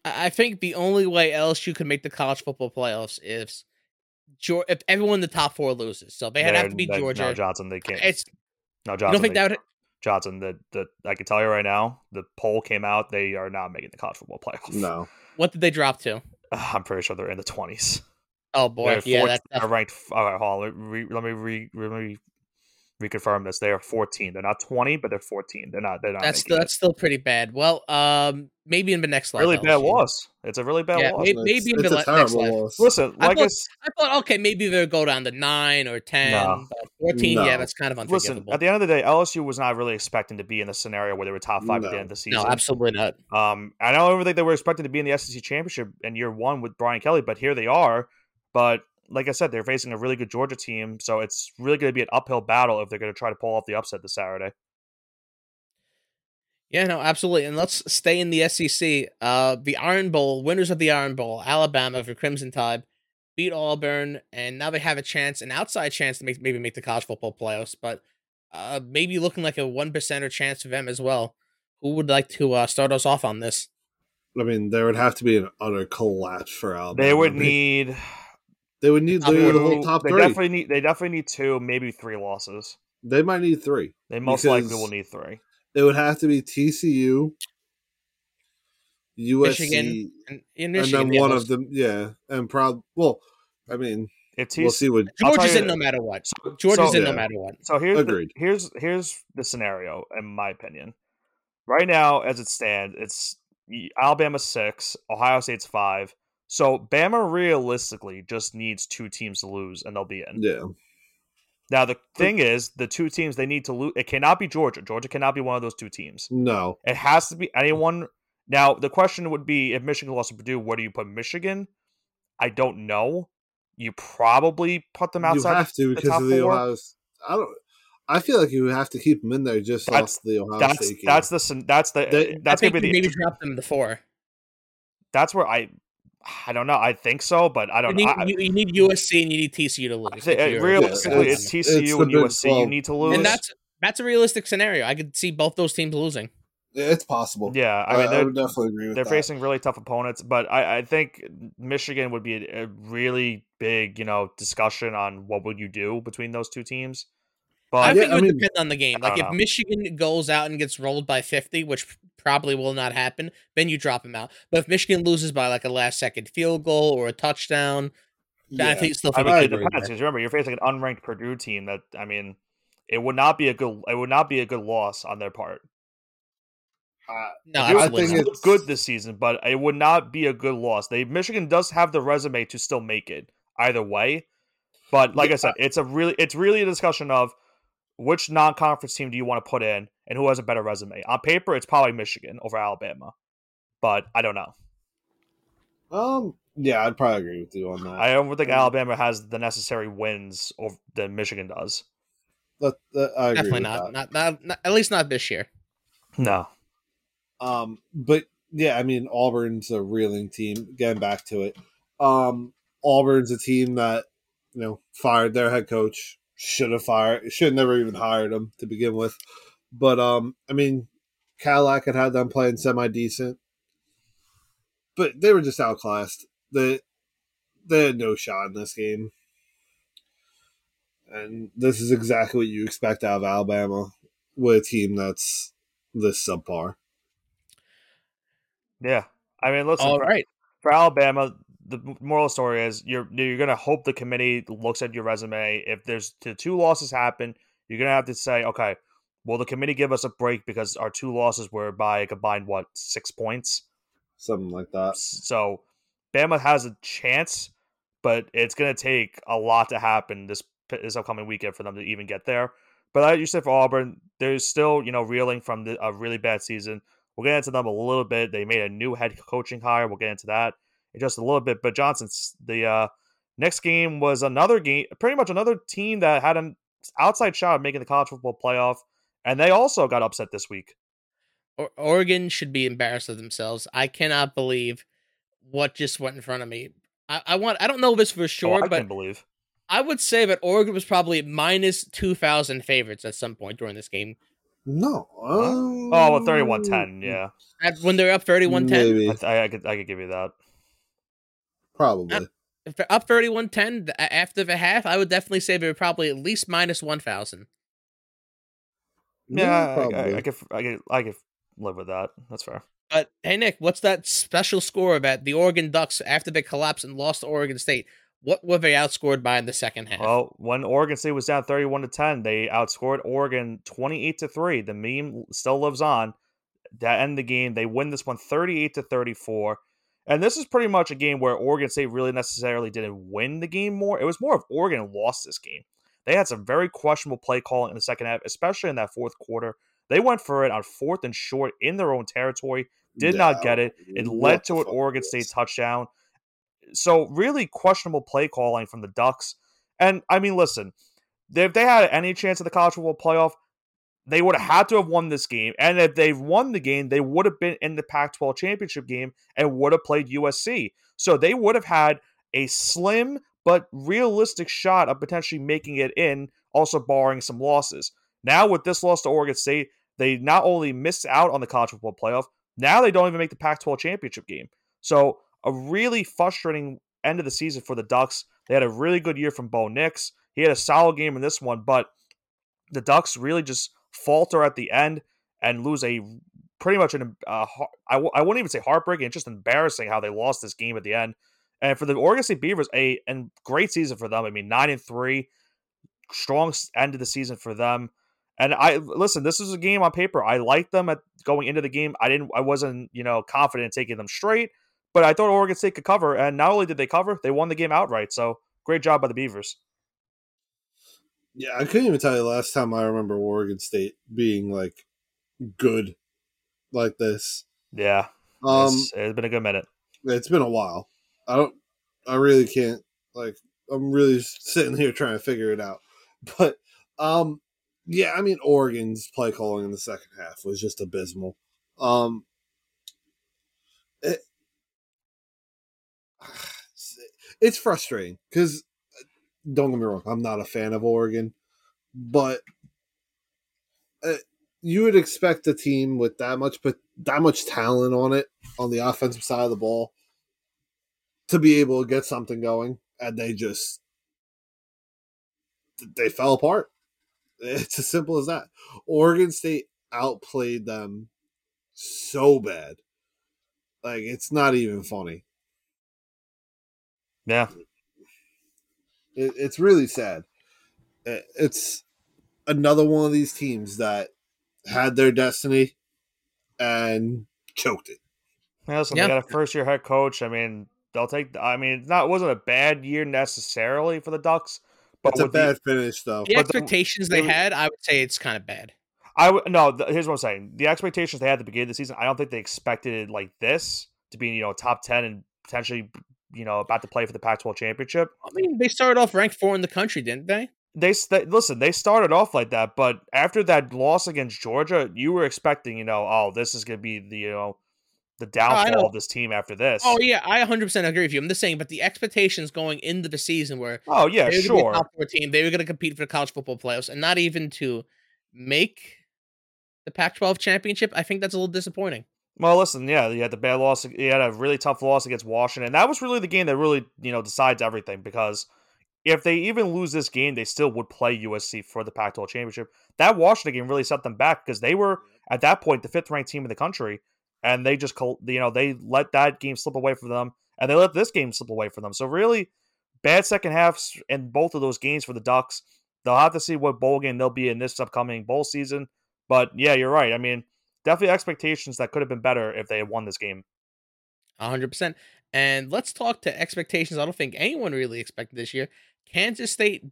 I I think the only way LSU could make the college football playoffs is if everyone in the top four loses. So they have to be They're- they- Georgia. No, Johnson, they can't. it's no, you Johnson. don't think they- that would Johnson, the, the I can tell you right now, the poll came out. They are not making the college football playoff. No, what did they drop to? I'm pretty sure they're in the 20s. Oh boy, They're yeah, 14 that's, they're that's ranked. All right, hold on. Let me, re, let me re, let me reconfirm this. They are 14. They're not 20, but they're 14. They're not. They're not. that's still, that's still pretty bad. Well, um, maybe in the next slide. really bad LSU. loss. It's a really bad Yeah, loss. maybe- it's, in it's the a le- terrible next life. loss. Listen, I like I, thought- s- I thought okay, maybe they'll go down to nine or ten, No. but fourteen. Yeah, that's kind of listen. At the end of the day, LSU was not really expecting to be in the scenario where they were top five at the end of the season. no, absolutely not. Um, I don't even think they were expecting to be in the SEC championship in year one with Brian Kelly, but here they are. But like I said, they're facing a really good Georgia team, so it's really going to be an uphill battle if they're going to try to pull off the upset this Saturday. Yeah, no, absolutely. And let's stay in the SEC. Uh, the Iron Bowl, winners of the Iron Bowl, Alabama for Crimson Tide, beat Auburn, and now they have a chance, an outside chance to make maybe make the college football playoffs, but uh, maybe looking like a one percenter chance for them as well. Who would like to uh, start us off on this? I mean, there would have to be an utter collapse for Alabama. They would need They would need Top literally the two- whole top they three. definitely need they definitely need two, maybe three losses. They might need three. They most likely will need three. It would have to be TCU, USC, Michigan, And, and Michigan, then yeah, one most- of them. Yeah, and proud. Well, I mean, If we'll see what. Georgia's in no matter what. Georgia's so- in no matter what. So here's Agreed. The, here's here's the scenario, in my opinion. Right now, as it stands, it's Alabama six, Ohio State's five. So Bama realistically just needs two teams to lose, and they'll be in. Yeah, Now the thing is, the two teams they need to lose. It cannot be Georgia. Georgia cannot be one of those two teams. no, It has to be anyone. Now the question would be, if Michigan lost to Purdue, where do you put Michigan? I don't know. You probably put them outside. you have to because top of the four? Ohio. I don't. I feel like you have to keep them in there just That's- off the Ohio That's State game. that's the that's the They- that's I gonna be you the maybe drop them to four. that's where I I don't know. I think so, but I don't need, know. I, you, you need USC and you need TCU to lose. I think, if uh, you're- realistically, it's, it's- TCU it's and Big USC. You need to lose. and that's that's a realistic scenario. I could see both those teams losing. Yeah, it's possible. yeah, I I, mean, I they're, would definitely agree with they're that. facing really tough opponents, but I, I think Michigan would be a, a really big, you know, discussion on what would you do between those two teams. I But Yeah, think it I would mean- depend on the game. Like if know. Michigan goes out and gets rolled by fifty, which probably will not happen, then you drop him out. But if Michigan loses by like a last second field goal or a touchdown, then I think it's still I feel mean, I it agree. depends because remember you're facing an unranked Purdue team that I mean, it would not be a good it would not be a good loss on their part. Uh, no, I think not. it- good this season, but it would not be a good loss. They Michigan does have the resume to still make it either way. But like I said, it's a really it's really a discussion of which non-conference team do you want to put in and who has a better resume. On paper, it's probably Michigan over Alabama, but I don't know. um, yeah, I'd probably agree with you on that. I don't think Mm. Alabama has the necessary wins over that Michigan does. That- that- I agree Definitely not. that. not. Not not at least not this year. No, Um, but yeah, I mean, Auburn's a reeling team. Getting back to it, um, Auburn's a team that you know fired their head coach. Should have fired. Should have never even hired him to begin with. But um, I mean, Cadillac had had them playing semi decent, but they were just outclassed. They they had no shot in this game, and this is exactly what you expect out of Alabama with a team that's this subpar. yeah. I mean, listen. All for- right. for Alabama, the moral of the story is you're you're gonna hope the committee looks at your resume. If there's the two losses happen, you're gonna have to say, okay, will the committee give us a break because our two losses were by a combined what six points? Something like that. So Bama has a chance, but it's gonna take a lot to happen this this upcoming weekend for them to even get there. But like you said for Auburn, they're still you know reeling from the, a really bad season. We'll get into them a little bit. They made a new head coaching hire. We'll get into that just a little bit. But Johnson's the uh, next game was another game, pretty much another team that had an outside shot of making the college football playoff, and they also got upset this week. Or- Oregon should be embarrassed of themselves. I cannot believe what just went in front of me. I, I want. I don't know this for Oh, sure, I but can believe. I would say that Oregon was probably minus two thousand favorites at some point during this game. No. Oh, Um, well, 31-10, yeah. At, when they're up 31-10, I, I, I could I could give you that. Probably. if they're up 31-10 th- after the half, I would definitely say they were probably at least minus one thousand. Yeah, I, probably. I, I could I could I could live with that. That's fair. But hey, Nick, what's that special score that the Oregon Ducks after they collapsed and lost to Oregon State? What were they outscored by in the second half? Well, when Oregon State was down thirty-one to ten, they outscored Oregon twenty-eight to three. The meme still lives on. That end of the game, they win this one 38 to 34. And this is pretty much a game where Oregon State really necessarily didn't win the game more. It was more of Oregon lost this game. They had some very questionable play calling in the second half, especially in that fourth quarter. They went for it on fourth and short in their own territory, did not get it. It led to an Oregon State touchdown. So really questionable play calling from the Ducks. And I mean, listen, if they had any chance of the college football playoff, they would have had to have won this game. And if they've won the game, they would have been in the Pac 12 championship game and would have played USC. So they would have had a slim but realistic shot of potentially making it in, also barring some losses. Now, with this loss to Oregon State, they not only missed out on the college football playoff, now they don't even make the Pac 12 championship game. So, a really frustrating end of the season for the Ducks. They had a really good year from Bo Nix. He had a solid game in this one, but the Ducks really just falter at the end and lose a pretty much an uh, I, w- I wouldn't even say heartbreaking. It's just embarrassing how they lost this game at the end. And for the Oregon State Beavers, a and great season for them. I mean, nine and three, strong end of the season for them. And I listen. This is a game on paper. I liked them at going into the game. I didn't. I wasn't you know confident in taking them straight, but I thought Oregon State could cover. And not only did they cover, they won the game outright. So great job by the Beavers. Yeah, I couldn't even tell you the last time I remember Oregon State being like good like this. Yeah, Um, it's, it's been a good minute. it's been a while. I don't. I really can't. Like, I'm really sitting here trying to figure it out. But, um, Yeah, I mean Oregon's play calling in the second half was just abysmal. Um, it, it's frustrating because don't get me wrong, I'm not a fan of Oregon, but uh, you would expect a team with that much but that much talent on it on the offensive side of the ball to be able to get something going, and they just they fell apart. It's as simple as that. Oregon State outplayed them so bad. Like it's not even funny. Yeah. It, it's really sad. It, it's another one of these teams that had their destiny and choked it. Yeah, listen, Yeah. they got a first year head coach. I mean, they'll take. I mean, it's not it wasn't a bad year necessarily for the Ducks, but It's a with the- bad finish, though. The But the- expectations they had, I would say it's kind of bad. I w- no. The, here's what I'm saying: the expectations they had at the beginning of the season, I don't think they expected it like this to be, you know, top ten and potentially, you know, about to play for the Pac-12 championship. I mean, they started off ranked four in the country, didn't they? They st- listen. They started off like that, but after that loss against Georgia, you were expecting, you know, oh, this is going to be the, you know, the oh, downfall know. of this team after this. Oh yeah, I 100% agree with you. I'm just saying, but the expectations going into the season were Oh yeah, they were gonna be a sure. top four team. They were going to compete for the college football playoffs, and not even to make the Pac-12 championship. I think that's a little disappointing. Well, listen, yeah, you had the bad loss. You had a really tough loss against Washington. That was really the game that really, you know, decides everything because if they even lose this game, they still would play USC for the Pac-12 championship. That Washington game really set them back because they were at that point the fifth-ranked team in the country, and they just, you know, they let that game slip away from them, and they let this game slip away from them. So really, bad second halves in both of those games for the Ducks. They'll have to see what bowl game they'll be in this upcoming bowl season. But yeah, you're right. I mean, definitely expectations that could have been better if they had won this game. 100%. And let's talk to expectations. I don't think anyone really expected this year. Kansas State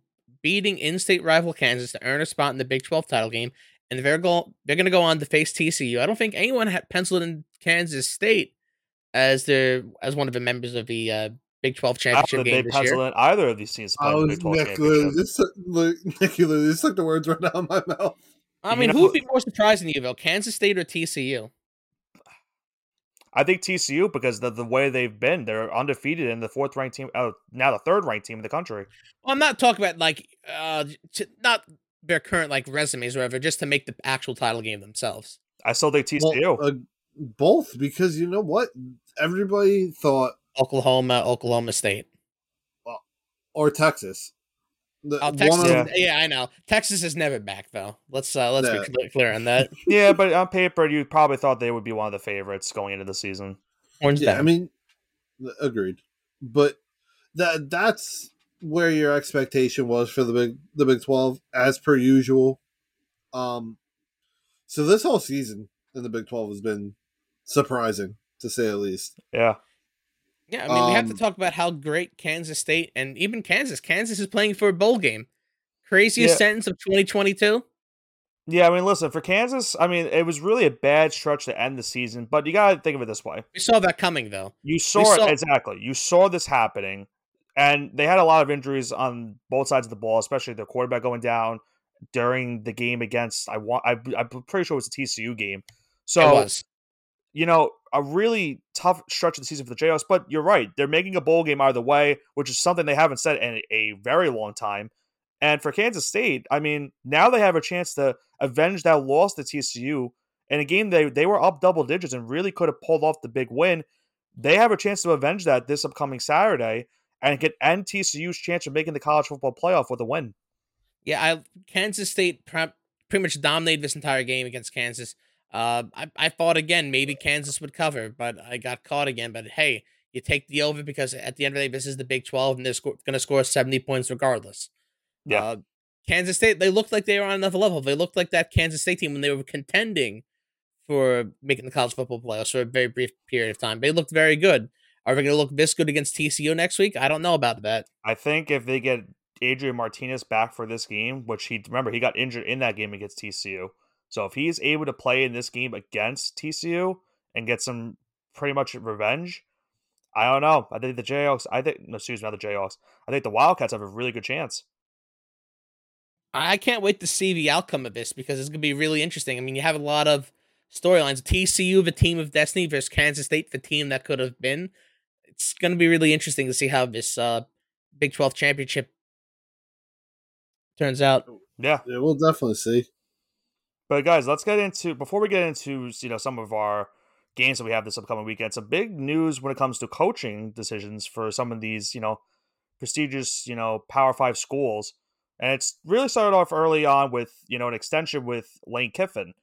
beating in-state rival Kansas to earn a spot in the Big 12 title game, and they're going they're going to go on to face TCU. I don't think anyone had penciled in Kansas State as their as one of the members of the uh, Big 12 How championship did they game this year. in either of these teams to play I the was Big 12 Nick this, look, Nick, you literally just took the words right out of my mouth. I mean, who would be more surprised than you, Bill? Kansas State or TCU? I think TCU because the the way they've been, they're undefeated in the fourth ranked team. Oh, now the third ranked team in the country. Well, I'm not talking about like uh to, not their current like resumes or whatever, just to make the actual title game themselves. I still think TCU. Well, uh, both, because you know what? Everybody thought, Oklahoma, Oklahoma State. or Texas. The, Oh, one Texas. of- Yeah. Yeah. I know. Texas is never back though. Let's uh let's Yeah. be clear, clear on that. yeah, but on paper, you probably thought they would be one of the favorites going into the season. Horns Yeah, down. I mean, agreed. But that that's where your expectation was for the big the Big Twelve, as per usual. Um, so this whole season in the Big Twelve has been surprising to say the least. Yeah, yeah, I mean, we have to um, talk about how great Kansas State and even Kansas. Kansas is playing for a bowl game. Craziest Yeah. sentence of 2022. yeah. I mean, listen for Kansas. I mean, it was really a bad stretch to end the season, but you got to think of it this way: We saw that coming though. you saw, saw- it exactly. You saw this happening, and they had a lot of injuries on both sides of the ball, especially their quarterback going down during the game against. I want. I, I'm pretty sure it was a TCU game. So it was. you know, a really tough stretch of the season for the Jayhawks. But you're right; they're making a bowl game out of the way, which is something they haven't said in a very long time. And for Kansas State, I mean, now they have a chance to avenge that loss to TCU in a game they they were up double digits and really could have pulled off the big win. They have a chance to avenge that this upcoming Saturday and get end TCU's chance of making the college football playoff with a win. Yeah, I Kansas State pre- pretty much dominated this entire game against Kansas. Uh, I, I thought again maybe Kansas would cover, but I got caught again. But hey, you take the over because at the end of the day, this is the Big Twelve, and they're sco- going to score seventy points regardless. Yeah. Uh, Kansas State, they looked like they were on another level. They looked like that Kansas State team when they were contending for making the college football playoffs for a very brief period of time. They looked very good. Are they going to look this good against TCU next week? I don't know about that. I think if they get Adrian Martinez back for this game, which he remember he got injured in that game against TCU. So if he's able to play in this game against TCU and get some pretty much revenge, I don't know. I think the Jayhawks. I think no, excuse me, not the Jayhawks. I think the Wildcats have a really good chance. I can't wait to see the outcome of this because it's gonna be really interesting. I mean, you have a lot of storylines. TCU, the team of destiny, versus Kansas State, the team that could have been. It's gonna be really interesting to see how this uh, Big Twelve championship turns out. Yeah, Yeah, we'll definitely see. But guys, let's get into before we get into you know some of our games that we have this upcoming weekend. Some big news when it comes to coaching decisions for some of these you know prestigious you know Power Five schools, and it's really started off early on with you know an extension with Lane Kiffin.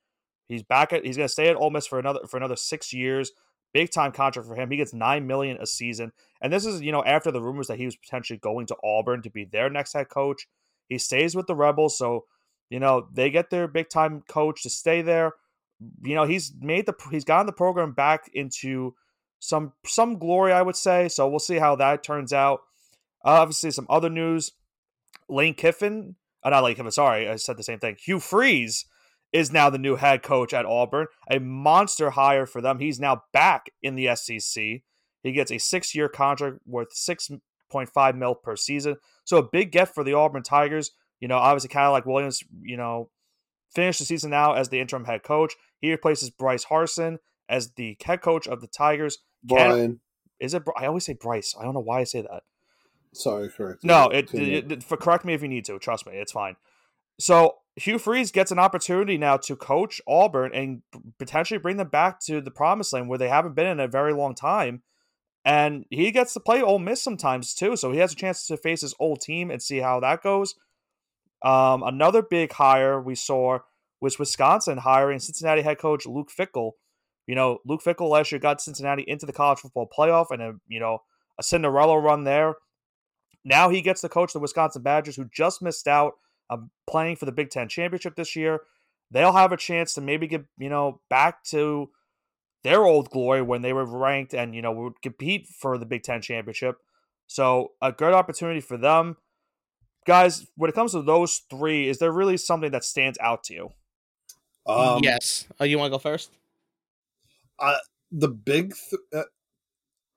He's back at he's going to stay at Ole Miss for another for another six years. Big time contract for him. He gets nine million a season, and this is you know after the rumors that he was potentially going to Auburn to be their next head coach. He stays with the Rebels, so you know, they get their big time coach to stay there. You know, he's made the he's gotten the program back into some some glory, I would say. So we'll see how that turns out. Uh, obviously, some other news: Lane Kiffin, uh, not Lane Kiffin. Sorry, I said the same thing. Hugh Freeze is now the new head coach at Auburn. A monster hire for them. He's now back in the SEC. He gets a six year contract worth six point five mil per season. So a big get for the Auburn Tigers. You know, obviously, Cadillac Williams, you know, finished the season now as the interim head coach. He replaces Bryce Harsin as the head coach of the Tigers. Brian. Is it? I always say Bryce. I don't know why I say that. Sorry, correct. No, it, it, it, for correct me if you need to. Trust me, it's fine. So Hugh Freeze gets an opportunity now to coach Auburn and potentially bring them back to the promised land where they haven't been in a very long time. And he gets to play Ole Miss sometimes too, so he has a chance to face his old team and see how that goes. Um, another big hire we saw was Wisconsin hiring Cincinnati head coach Luke Fickell. You know, Luke Fickell last year got Cincinnati into the college football playoff and a you know a Cinderella run there. Now he gets to coach the Wisconsin Badgers, who just missed out on playing for the Big Ten championship this year. They'll have a chance to maybe get you know back to their old glory when they were ranked and you know would compete for the Big Ten championship. So a good opportunity for them guys, when it comes to those three, is there really something that stands out to you? Um, yes. Oh, you want to go first? Uh, the big, th- uh,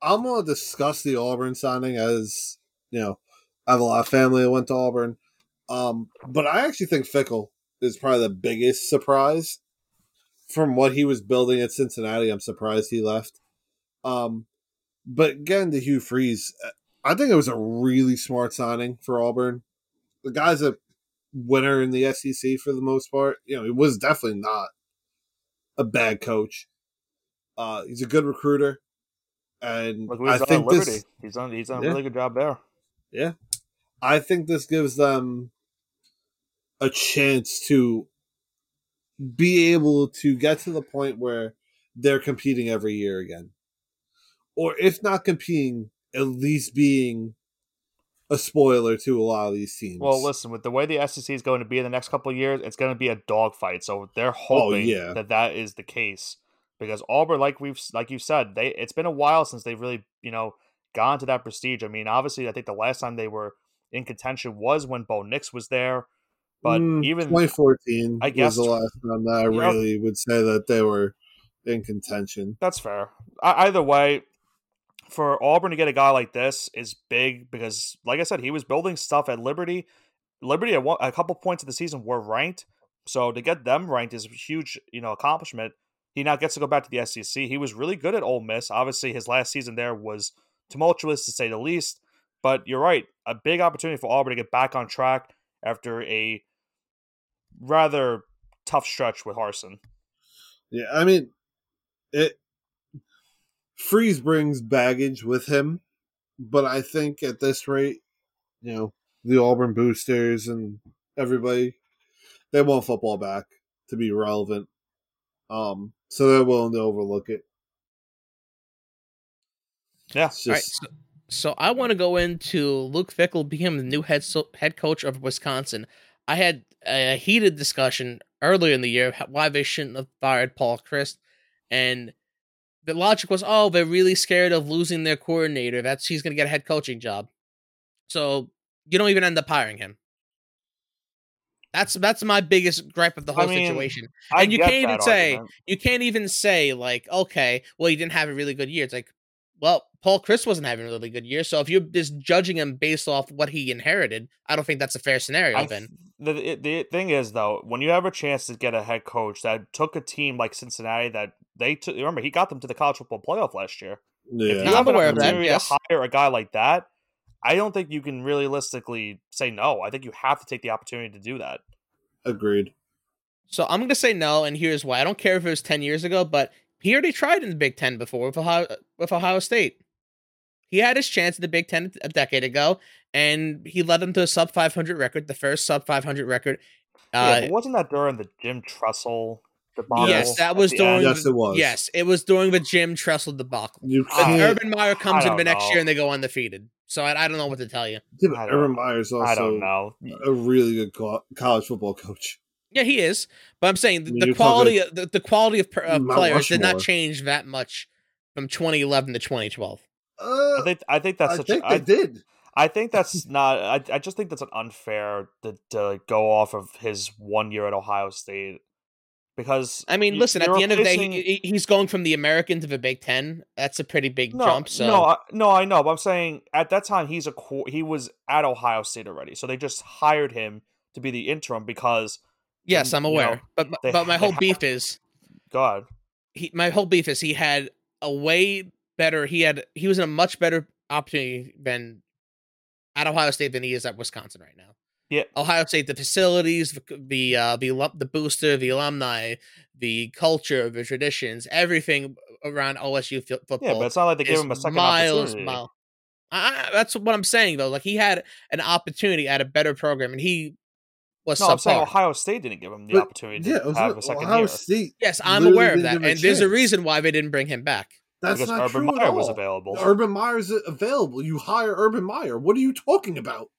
I'm going to discuss the Auburn signing as you know, I have a lot of family that went to Auburn, um, but I actually think Fickell is probably the biggest surprise from what he was building at Cincinnati. I'm surprised he left. Um, but getting to Hugh Freeze, uh, I think it was a really smart signing for Auburn the guy's a winner in the SEC for the most part. You know, he was definitely not a bad coach. Uh, he's a good recruiter, and I think this he's done he's done yeah. a really good job there. Yeah, I think this gives them a chance to be able to get to the point where they're competing every year again, or if not competing, at least being a spoiler to a lot of these teams. Well, listen, with the way the SEC is going to be in the next couple of years, it's going to be a dogfight. So they're hoping oh, yeah. that that is the case because Auburn, like we've like you said, they it's been a while since they've really you know gone to that prestige. I mean, obviously, I think the last time they were in contention was when Bo Nix was there. But mm, even 2014, I guess was the last time that I really know, would say that they were in contention. That's fair. I, either way, for Auburn to get a guy like this is big because, like I said, he was building stuff at Liberty. Liberty at one, a couple points of the season were ranked, so to get them ranked is a huge, you know, accomplishment. He now gets to go back to the SEC. He was really good at Ole Miss. Obviously, his last season there was tumultuous to say the least. But you're right, a big opportunity for Auburn to get back on track after a rather tough stretch with Harsin. Yeah, I mean, it Freeze brings baggage with him, but I think at this rate, you know, the Auburn boosters and everybody, they want football back to be relevant. Um, so they're willing to overlook it. Yeah. Just... All right, so, so I want to go into Luke Fickell became the new head so, head coach of Wisconsin. I had a heated discussion earlier in the year why they shouldn't have fired Paul Chryst, and the logic was, oh, they're really scared of losing their coordinator. That's he's going to get a head coaching job. So you don't even end up hiring him. That's that's my biggest gripe of the whole I mean, situation. And I you can't even say argument. you can't even say like, okay, well, he didn't have a really good year. It's like, well, Paul Chryst wasn't having a really good year. So if you're just judging him based off what he inherited, I don't think that's a fair scenario. I, then the the thing is though, when you have a chance to get a head coach that took a team like Cincinnati that they took, remember he got them to the college football playoff last year. Yeah. If you I'm have an aware of that, opportunity yes. to hire a guy like that, I don't think you can realistically say no. I think you have to take the opportunity to do that. Agreed. So I'm going to say no, and here's why. I don't care if it was 10 years ago, but he already tried in the Big Ten before with Ohio, with Ohio State. He had his chance in the Big Ten a decade ago, and he led them to a sub 500 record, the first sub 500 record. Uh, but wasn't that during the Jim Tressel debacle? Yes, that was the during. Yes, it was. Yes, it was during the Jim Tressel debacle. You can't. Urban Meyer comes in the next know. year and they go undefeated. So I, I don't know what to tell you. Yeah, but I don't- Urban Meyer's also I don't know. a really good co- college football coach. Yeah, he is. But I'm saying the, mean, the quality, of, the, the quality of per- uh, Mount players did not change that much from 2011 to 2012. Uh, I think I think that's I such. think a, they I, did. I think that's not. I, I just think that's an unfair to, to go off of his one year at Ohio State because I mean, you- listen. At the end of the day, he, he- he's going from the American to the Big Ten. That's a pretty big no, jump. So no, I, no, I know. But I'm saying at that time he's a he was at Ohio State already, so they just hired him to be the interim because yes, I'm you know, aware. but they- but my whole have- beef is God, he. My whole beef is he had a way better. He had he was in a much better opportunity than at Ohio State than he is at Wisconsin right now. Yeah. Ohio State, the facilities, the the uh, the the booster, the alumni, the culture, the traditions, everything around OSU fo- football. yeah, but it's not like they gave him a second miles, opportunity. mile- I, I- that's what I'm saying though. Like he had an opportunity at a better program, and he was No, I'm saying. Ohio State didn't give him the But, opportunity Yeah, to have like a second Ohio year State. yes, I'm aware of that, give him and there's a reason why they didn't bring him back. That's because not Urban true Meyer at was all. available. Urban Meyer's available. You hire Urban Meyer. What are you talking about?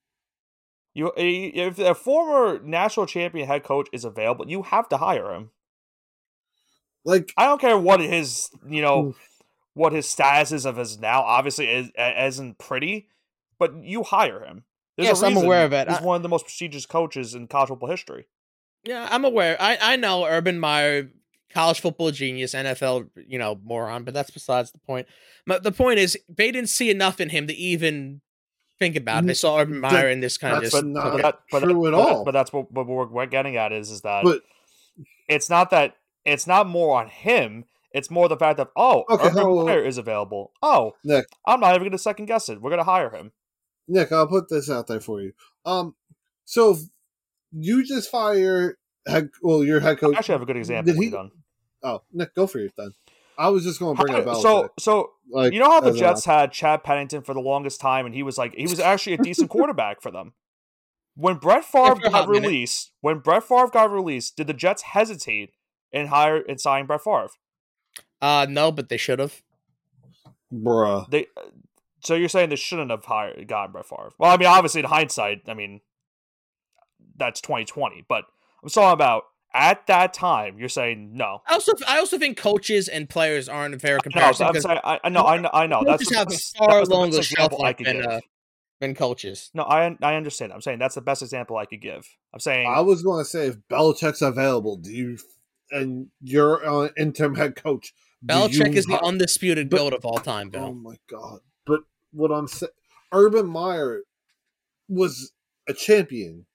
You eh, if a former national champion head coach is available, you have to hire him. Like, I don't care what his you know what his status is of his now. Obviously, is isn't pretty, but you hire him. There's Yes, I'm aware of it. He's I- one of the most prestigious coaches in college football history. Yeah, I'm aware. I I know Urban Meyer, college football genius, NFL, you know, moron, but that's besides the point. But the point is, they didn't see enough in him to even think about it. They saw Urban Meyer in this kind of that's just. not- But that, but true that, at all. But that's what, what we're, we're getting at is is that but it's not that it's not more on him. It's more the fact that oh, Okay, Urban hold. Meyer is available. Oh, Nick, I'm not even going to second guess it. We're going to hire him. Nick, I'll put this out there for you. Um, so if you just fire head, well, your head coach. I coach. actually have a good example. Did he- you're done. Oh, Nick, go for it then. I was just going to bring up Belichick. So so like, you know how the as a- Jets had Chad Pennington for the longest time, and he was like he was actually a decent quarterback for them. When Brett Favre for a hot got minute. released, when Brett Favre got released, did the Jets hesitate and hire and sign Brett Favre? Uh, no, but they should have. bruh. They so you're saying they shouldn't have hired gotten Brett Favre? Well, I mean, obviously in hindsight, I mean that's 2020, but I'm talking about at that time. You're saying no. I also, I also think coaches and players aren't a fair No, comparison. I'm because saying, I, I know, I know, I know. That's coaches the have a far that was the longer shelf example I life could than, give. uh, than coaches. No, I I understand. I'm saying that's the best example I could give. I'm saying I was going to say if Belichick's available, do you and you're uh, interim head coach? do Belichick you is the undisputed but- goat of all time, Oh my god! But what I'm saying, Urban Meyer was a champion,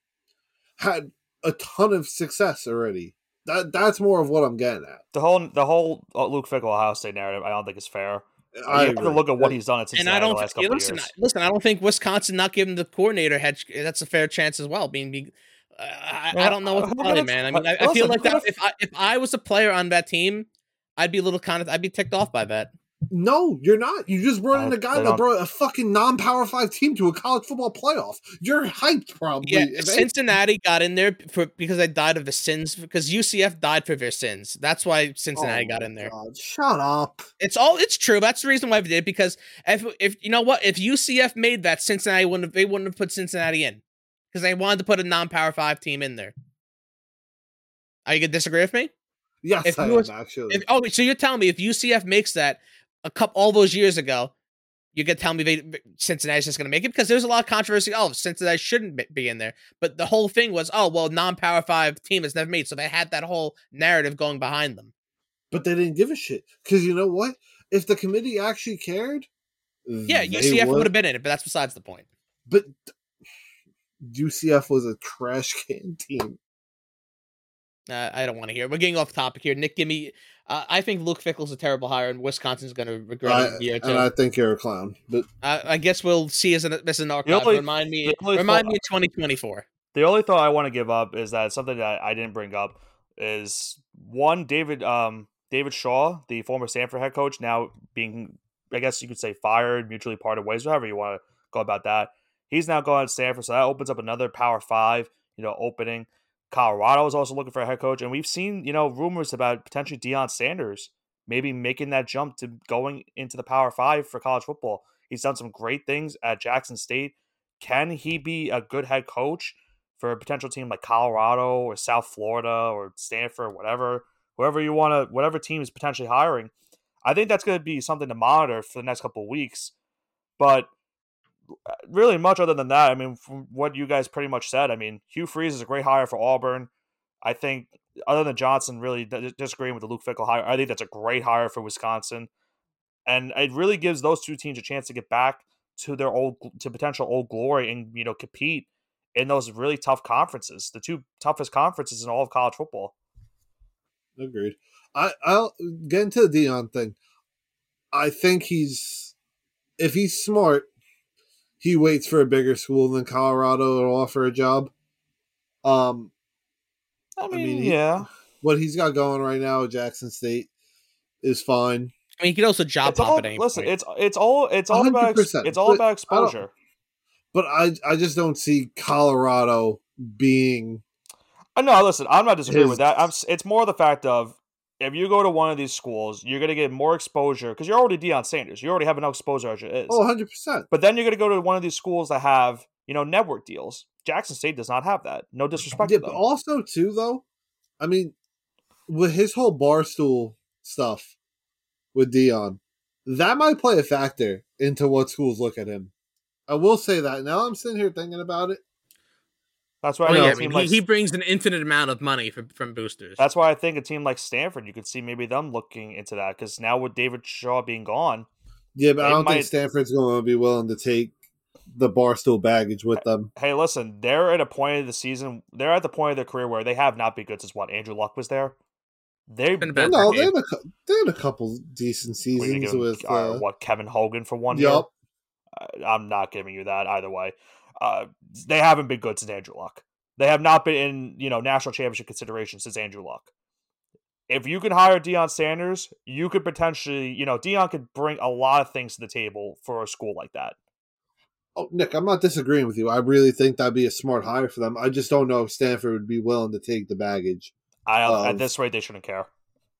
had a ton of success already. That that's more of what I'm getting at. the whole the whole uh, Luke Fickell Ohio State narrative. I don't think is fair. I you have to look at what he's done at and I don't the last couple listen, of years. listen. I don't think Wisconsin not giving the coordinator head. That's a fair chance as well. Being, mean, be- uh, I, I don't know what to who tell you, man. I mean, I, uh, I feel like that. If I if I was a player on that team, I'd be a little kind of. I'd be ticked off by that. No, you're not. You just brought in a guy that brought a fucking non-power five team to a college football playoff. You're hyped, probably. Yeah, Cincinnati got in there for because they died of the sins because UCF died for their sins. That's why Cincinnati Oh got in there. God, shut up. It's all it's true. That's the reason why they did because if if you know what if UCF made that Cincinnati wouldn't have, they wouldn't have put Cincinnati in because they wanted to put a non-power five team in there. Are you gonna disagree with me? Yes, If I you am, actually. If, oh, so you're telling me if UCF makes that a couple all those years ago, you're gonna tell me they Cincinnati's just gonna make it because there's a lot of controversy. Oh, Cincinnati shouldn't be- in there, but the whole thing was oh well, non-power five team has never made, so they had that whole narrative going behind them. but they didn't give a shit because you know what? If the committee actually cared, Yeah, UCF would- would have been in it, but that's besides the point. But UCF was a trash can team. Uh, I don't want to hear. We're getting off topic here. Nick, give me. Uh, I think Luke Fickell's a terrible hire, and Wisconsin's going to regret I, it in a year or two. and I think you're a clown. But I, I guess we'll see as an as an archive. only- remind me, remind thought- me of 2024. The only thought I want to give up is that something that I didn't bring up is one David um David Shaw, the former Stanford head coach, now being I guess you could say fired, mutually parted ways, however you want to go about that. He's now going to Stanford, so that opens up another Power Five, you know, opening. Colorado is also looking for a head coach, and we've seen you know rumors about potentially Deion Sanders maybe making that jump to going into the Power Five for college football. He's done some great things at Jackson State. Can he be a good head coach for a potential team like Colorado or South Florida or Stanford, whatever, whoever you want to, whatever team is potentially hiring? I think that's going to be something to monitor for the next couple of weeks. But really, much other than that, I mean, from what you guys pretty much said, I mean, Hugh Freeze is a great hire for Auburn. I think, other than Johnson really disagreeing with the Luke Fickell hire, I think that's a great hire for Wisconsin. And it really gives those two teams a chance to get back to their old, to potential old glory and, you know, compete in those really tough conferences, the two toughest conferences in all of college football. agreed. I I'll get into the Deion thing. I think he's if he's smart, he waits for a bigger school than Colorado to offer a job. Um, I mean, mean, he- yeah, what he's got going right now at Jackson State is fine. I mean, you could also job it's hop all, at any listen, point. it's it's all it's all about ex- it's all but about I exposure. But I I just don't see Colorado being I know. Listen, I'm not disagreeing with that. I'm. It's more the fact of if you go to one of these schools, you're going to get more exposure because you're already Deion Sanders. You already have enough exposure as it is. oh 100 percent. But then you're going to go to one of these schools that have you know network deals. Jackson State does not have that. No disrespect Yeah, to but also too though, I mean, with his whole barstool stuff with Deion, that might play a factor into what schools look at him. I will say that. Now I'm sitting here thinking about it. That's why Oh, I, yeah, think I a mean, team like he, he brings an infinite amount of money from, from boosters. That's why I think a team like Stanford, you could see maybe them looking into that because now with David Shaw being gone, Yeah, but I don't might- think Stanford's going to be willing to take the barstool baggage with them. hey, listen, they're at a point of the season, they're at the point of their career where they have not been good since what Andrew Luck was there. They've Been a bad No, they had a they had a couple decent What, are you seasons with. uh, Uh, what Kevin Hogan for one year. yup. Uh, I'm not giving you that either way. Uh, they haven't been good since Andrew Luck. They have not been in you know national championship consideration since Andrew Luck. If you can hire Deion Sanders, you could potentially you know Deion could bring a lot of things to the table for a school like that. Oh, Nick, I'm not disagreeing with you. I really think that'd be a smart hire for them. I just don't know if Stanford would be willing to take the baggage. I at this rate they shouldn't care.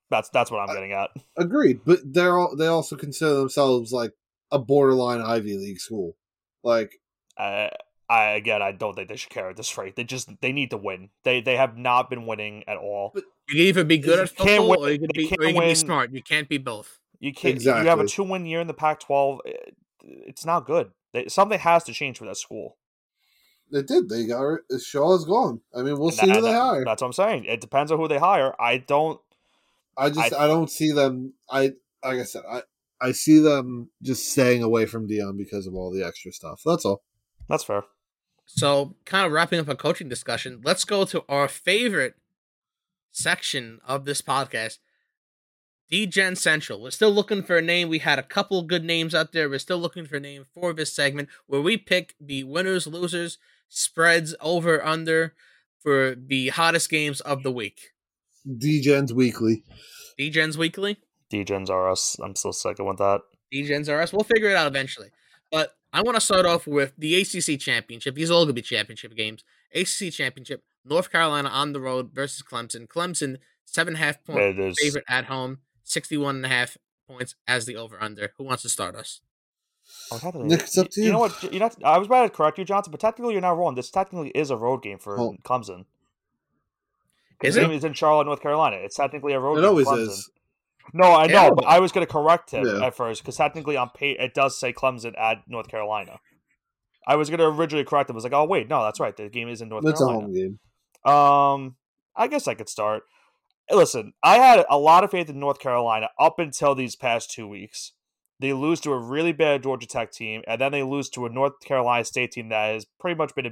That's that's what I'm I- getting at. Agreed, but they're all, they also consider themselves like a borderline Ivy League school. Like I, I again, I don't think they should care at this rate. They just they need to win. They they have not been winning at all. you can either be good at You can't football win- or you can, be, can't or you can be smart. You can't be both. You can't. You have a two win year in the Pac-12. it- eh, It's not good. They, something has to change for that school. they did, they got rid- Shaw's gone. I mean, we'll And see that- who they that- hire. That's what I'm saying. It depends on who they hire. I don't. I just I- I, don't see them. I like I said, I I see them just staying away from Deion because of all the extra stuff. That's all. That's fair. So, kind of wrapping up a coaching discussion, let's go to our favorite section of this podcast, DGen Central. We're still looking for a name. We had a couple good names out there. We're still looking for a name for this segment where we pick the winners, losers, spreads, over, under for the hottest games of the week. DGens weekly. DGens Weekly. DGens are us. I'm still second with that. DGens RS. We'll figure it out eventually. But I want to start off with the ACC Championship. These are all going to be championship games. ACC Championship, North Carolina on the road versus Clemson. Clemson, seven and a half point It is. favorite at home, 61 and a half points as the over under. Who wants to start us? Oh, Nick, it's up to You know what? You know, I was about to correct you, Johnson, but technically you're not wrong. This technically is a road game for Oh. Clemson. Is The it? game is in Charlotte, North Carolina. It's technically a road It game. for always Clemson. is. No, I know, but but- I was going to correct him Yeah. at first because technically on pay it does say Clemson at North Carolina. I was going to originally correct him. I was like, oh wait, no, that's right. The game is in North It's a Carolina. home game. Um, I guess I could start. Listen, I had a lot of faith in North Carolina up until these past two weeks. They lose to a really bad Georgia Tech team, and then they lose to a North Carolina State team that has pretty much been a,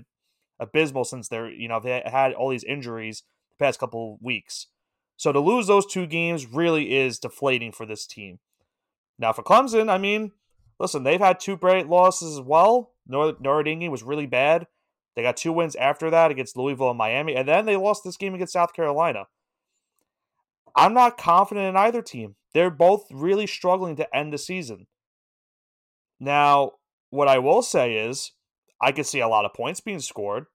abysmal since they're you know they had all these injuries the past couple weeks. So to lose those two games really is deflating for this team. Now for Clemson, I mean, listen, they've had two great losses as well. Notre was really bad. They got two wins after that against Louisville and Miami, and then they lost this game against South Carolina. I'm not confident in either team. They're both really struggling to end the season. Now, what I will say is, I could see a lot of points being scored.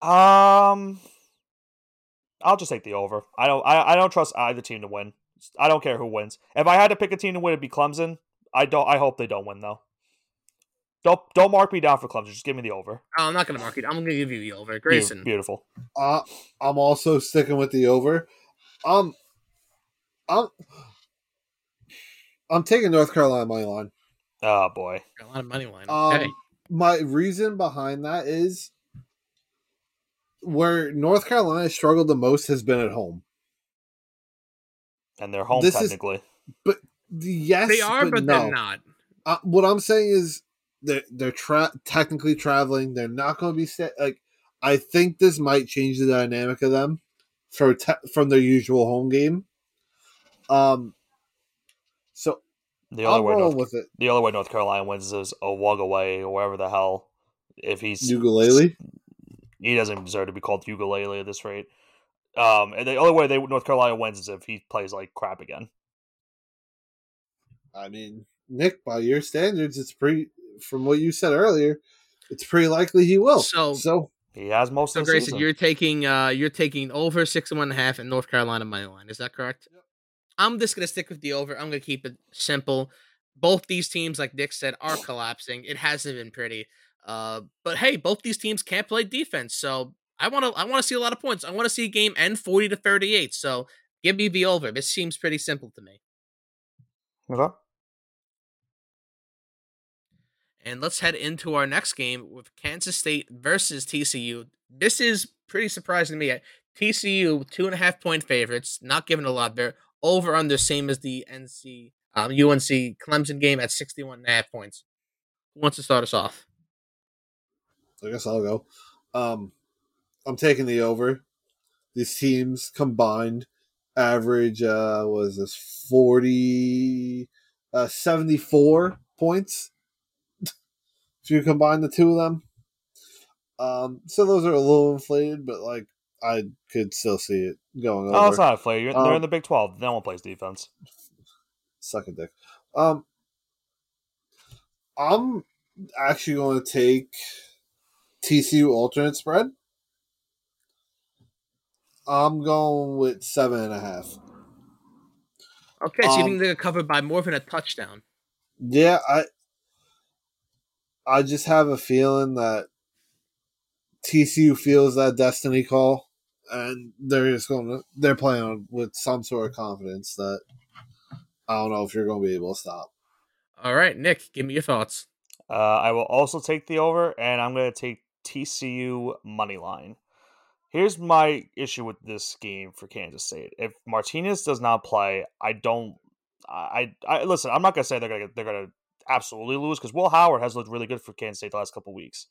Um, I'll just take the over. I don't. I, I don't trust either team to win. I don't care who wins. If I had to pick a team to win, it'd be Clemson. I don't. I hope they don't win though. Don't don't mark me down for Clemson. Just give me the over. Oh, I'm not gonna mark it. I'm gonna give you the over, Grayson. Beautiful. Uh, I'm also sticking with the over. Um, I'm I'm taking North Carolina money line. Oh boy, Carolina money line. Um, Okay. my reason behind that is where North Carolina struggled the most has been at home. and they're home This is- technically. Yes, they are, but, no. they're not. uh, what I'm saying is they're they're tra- technically traveling. They're not going to be sta- like. I think this might change the dynamic of them for te- from their usual home game. Um. So The other I'm way rolling North, with it. the only way North Carolina wins is a walk away or wherever the hell. If he's Ukulele. He doesn't deserve to be called ukulele at this rate. Um, and the only way they North Carolina wins is if he plays like crap again. I mean, Nick, by your standards, it's pretty. From what you said earlier, it's pretty likely he will. So- so He has most So of the Grayson, season. you're taking uh you're taking over six and one and a half in North Carolina money line. Is that correct? I'm just gonna stick with the over. I'm gonna keep it simple. Both these teams, like Nick said, are collapsing. It hasn't been pretty. Uh, but hey, both these teams can't play defense. So I want to I want to see a lot of points. I want to see a game end 40 to 38. So give me the over. This seems pretty simple to me. Okay. And let's head into our next game with Kansas State versus TCU. This is pretty surprising to me. TCU, two and a half point favorites, not given a lot there. Over under, same as the NC um, UNC Clemson game at 61 and a half points. Who wants to start us off? I guess I'll go. Um, I'm taking the over. These teams combined average uh was this 40 uh 74 points if you combine the two of them. Um so those are a little inflated, but like I could still see it going over. Oh, it's not flare. You're, they're Um, in the Big Twelve. No one plays defense. Suck a dick. Um I'm actually going to take TCU alternate spread. I'm going with seven and a half. Okay, so you Um, think they're covered by more than a touchdown? Yeah, I I just have a feeling that TCU feels that destiny call, and they're just going to they're playing with some sort of confidence that I don't know if you're going to be able to stop. All right, Nick, give me your thoughts. Uh, I will also take the over, and I'm going to take TCU money line. Here's my issue with this game for Kansas State. If Martinez does not play, I don't. I, I listen. I'm not to say they're to they're to absolutely lose because Will Howard has looked really good for Kansas State the last couple weeks.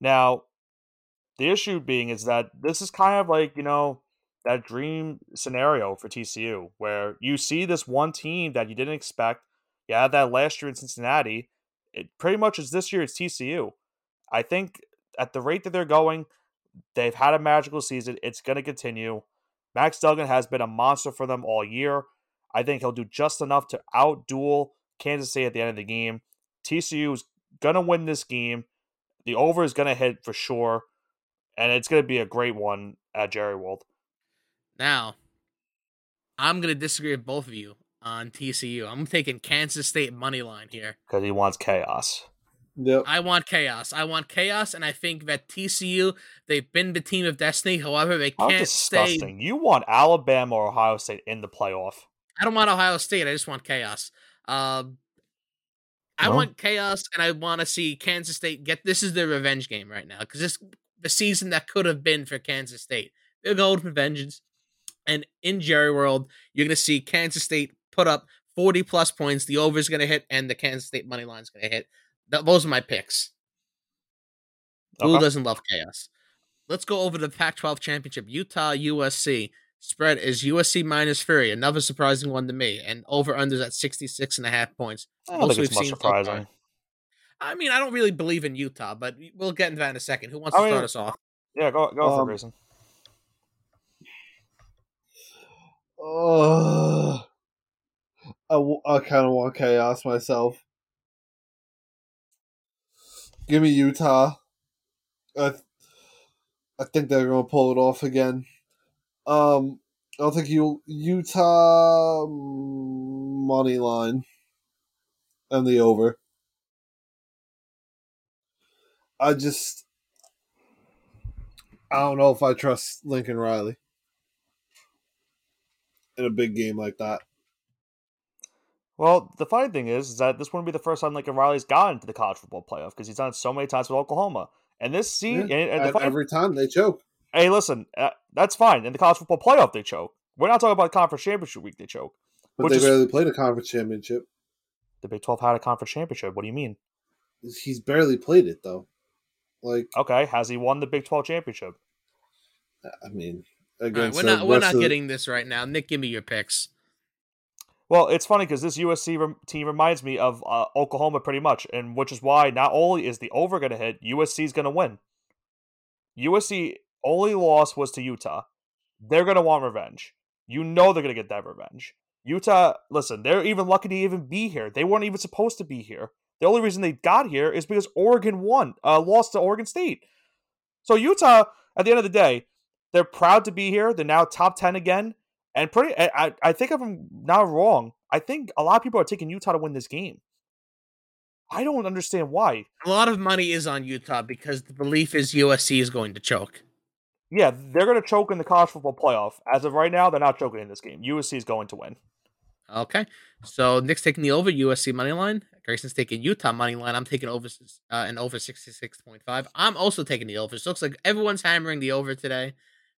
Now, the issue being is that this is kind of like you know that dream scenario for TCU where you see this one team that you didn't expect. You had that last year in Cincinnati it pretty much is this year it's TCU. I think at the rate that they're going, they've had a magical season. It's going to continue. Max Duggan has been a monster for them all year. I think he'll do just enough to outduel Kansas State at the end of the game. TCU is going to win this game. The over is going to hit for sure, and it's going to be a great one at Jerry World. Now, I'm going to disagree with both of you on TCU. I'm taking Kansas State money line here. because he wants chaos. Yep. I want chaos. I want chaos, and I think that TCU they've been the team of destiny. However, they How can't stay. disgusting! You want Alabama or Ohio State in the playoff? I don't want Ohio State. I just want chaos. Um, I Well- want chaos, and I want to see Kansas State get. This is their revenge game right now because this the season that could have been for Kansas State. They're going for vengeance, and in Jerry World, you're gonna see Kansas State put up 40 plus points. The over is gonna hit, and the Kansas State money line is gonna hit. Th- those are my picks. Who doesn't love chaos? Let's go over the Pac-12 championship. Utah USC spread is USC minus three. Another surprising one to me. And over unders at 66 and a half points. I don't Most think it's much seen so far. surprising. I mean, I don't really believe in Utah, but we'll get into that in a second. Who wants I to mean- start us off? Yeah, go go for Um, it, Grayson. Uh, I, w- I kind of want chaos myself. Give me Utah. I, th- I think they're going to pull it off again. Um, I don't think you Utah mm, money line and the over. I just I don't know if I trust Lincoln Riley in a big game like that. Well, the funny thing is, is that this wouldn't be the first time Lincoln Riley's gotten to the college football playoff because he's done it so many times with Oklahoma. And this season, Yeah, and, and the funny, every time they choke. hey, listen, uh, that's fine. In the college football playoff, they choke. We're not talking about conference championship week. They choke. But Which they is- barely played a conference championship. The Big Twelve had a conference championship. What do you mean? He's barely played it though. Like Okay, has he won the Big Twelve championship? I mean, All right, against we're not we're not of the- getting this right now. Nick, give me your picks. Well, it's funny because this USC rem- team reminds me of uh, Oklahoma pretty much, and which is why not only is the over going to hit, USC is going to win. USC only loss was to Utah. They're going to want revenge. You know they're going to get that revenge. Utah, listen, they're even lucky to even be here. They weren't even supposed to be here. The only reason they got here is because Oregon won, uh, lost to Oregon State. So Utah, at the end of the day, they're proud to be here. They're now top ten again, and pretty. I, I- think if I'm not wrong, I think a lot of people are taking Utah to win this game. I don't understand why. A lot of money is on Utah because the belief is USC is going to choke. Yeah, they're going to choke in the college football playoff. As of right now, they're not choking in this game. USC is going to win. Okay, so Nick's taking the over USC money line. Grayson's taking Utah money line. I'm taking over uh, an over sixty six point five. I'm also taking the over. So it looks like everyone's hammering the over today,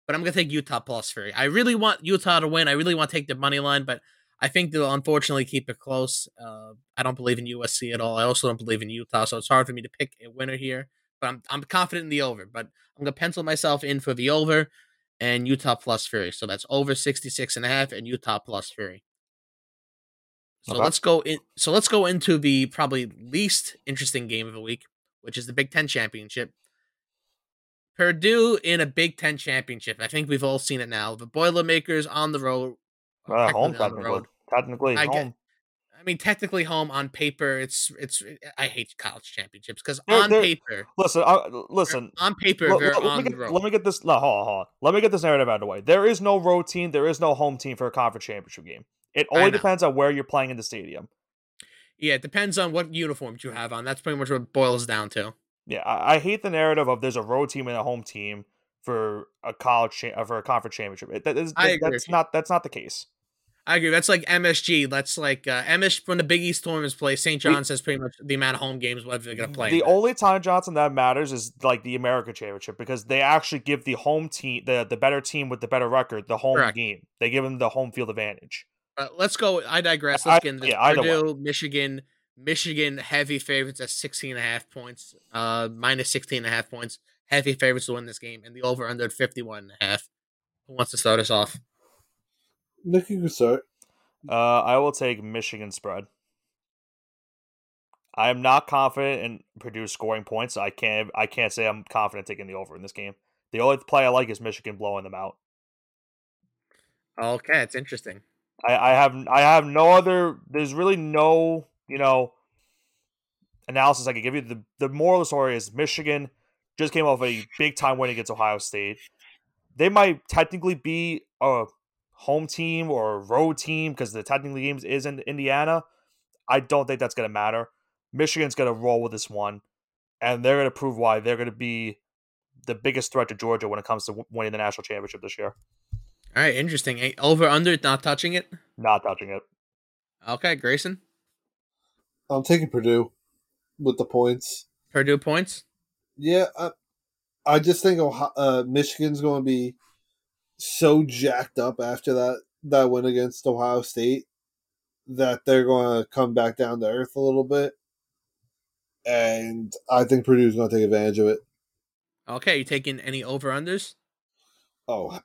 but I'm gonna take Utah plus three. I really want Utah to win. I really want to take the money line, but I think they'll unfortunately keep it close. Uh, I don't believe in USC at all. I also don't believe in Utah, so it's hard for me to pick a winner here. But I'm I'm confident in the over. But I'm gonna pencil myself in for the over and Utah plus three. So that's over 66 and a half and Utah plus three. So Okay. let's go in. So let's go into the probably least interesting game of the week, which is the Big Ten championship. Purdue in a Big Ten championship. I think we've all seen it now. The Boilermakers on the road. or Uh, home technically the road. technically I get- home. I mean, technically home on paper. It's it's. I hate college championships because on they're- paper, Listen, uh, listen. on paper, Let, they're let- let on me the get, road. let me get this. No, hold on, hold on. Let me get this narrative out of the way. There is no road team. There is no home team for a conference championship game. It only depends on where you're playing in the stadium. Yeah, it depends on what uniforms you have on. That's pretty much what it boils down to. Yeah, I, I hate the narrative of there's a road team and a home team for a college cha- uh, for a conference championship. It, that is, I that- that's not that's not the case. I agree. That's like MSG. That's like uh, MS when the Big East tournaments play. St. John's has pretty much the amount of home games whether they're going to play. The only time Johnson that matters is like the America Championship because they actually give the home team, the the better team with the better record, the home Correct. game. They give them the home field advantage. Uh, let's go. I digress. I- Let's get into this. yeah. Purdue, Michigan, Michigan heavy favorites at 16 and a half points, uh, minus 16 and a half points. Heavy favorites to win this game, and the over under at 51 and a half. Who wants to start us off? Nick, you can start. Uh, I will take Michigan spread. I am not confident in Purdue scoring points. I can't. I can't say I'm confident taking the over in this game. The only play I like is Michigan blowing them out. Okay, it's interesting. I, I have I have no other. There's really no you know analysis I could give you. The the moral of the story is Michigan just came off a big time win against Ohio State. They might technically be a home team or a road team because the technically games is in Indiana. I don't think that's going to matter. Michigan's going to roll with this one, and they're going to prove why they're going to be the biggest threat to Georgia when it comes to winning the national championship this year. All right, interesting. Over under, not touching it. Not touching it. Okay, Grayson, I'm taking Purdue with the points. Purdue points. Yeah, I, I just think Ohio, uh, Michigan's going to be so jacked up after that that win against Ohio State that they're going to come back down to earth a little bit, and I think Purdue's going to take advantage of it. Okay, you taking any over unders? Oh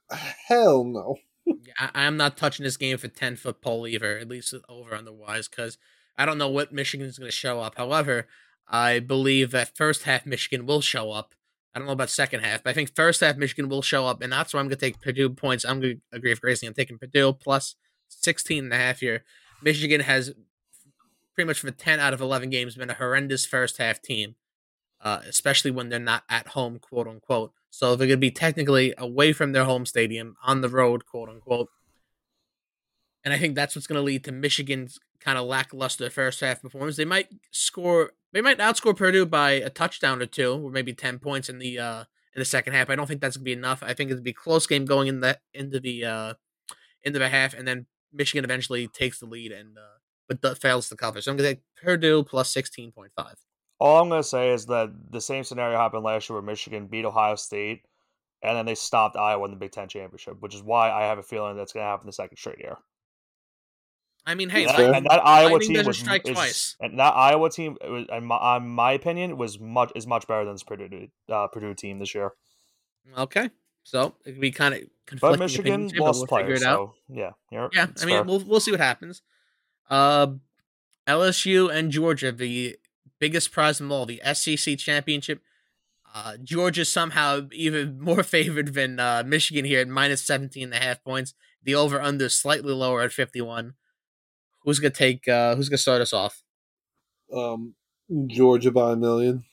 hell no! I, I'm not touching this game for ten foot pole either, at least over otherwise, because I don't know what Michigan is going to show up. However, I believe that first half Michigan will show up. I don't know about second half, but I think first half Michigan will show up, and that's why I'm going to take Purdue points. I'm going to agree with Gracie. I'm taking Purdue plus 16 and a half here. Michigan has pretty much for 10 out of 11 games been a horrendous first half team, uh, especially when they're not at home, quote unquote. So they're going to be technically away from their home stadium on the road, quote unquote. And I think that's what's going to lead to Michigan's kind of lackluster first half performance. They might score, they might outscore Purdue by a touchdown or two, or maybe 10 points in the uh, in the second half. I don't think that's to be enough. I think it'd be a close game going in the into the uh, into the half, and then Michigan eventually takes the lead and uh, but fails to cover. So I'm to take Purdue plus 16.5. All I'm to say is that the same scenario happened last year where Michigan beat Ohio State and then they stopped Iowa in the Big Ten championship, which is why I have a feeling that's to happen the second straight year. I mean, hey, and that, and that Iowa team was strike is, twice. and that Iowa team, was, in, my, in my opinion, was much is much better than this Purdue uh, Purdue team this year. Okay, so it could be kind of but Michigan opinions, lost we'll players, so yeah, yeah. I mean, fair. we'll we'll see what happens. Uh, LSU and Georgia, the biggest prize of all, the SEC championship. Uh, Georgia somehow even more favored than uh, Michigan here at minus 17 and a half points. The over under slightly lower at 51. Who's gonna take? Uh, who's gonna start us off? Um, Georgia by a million.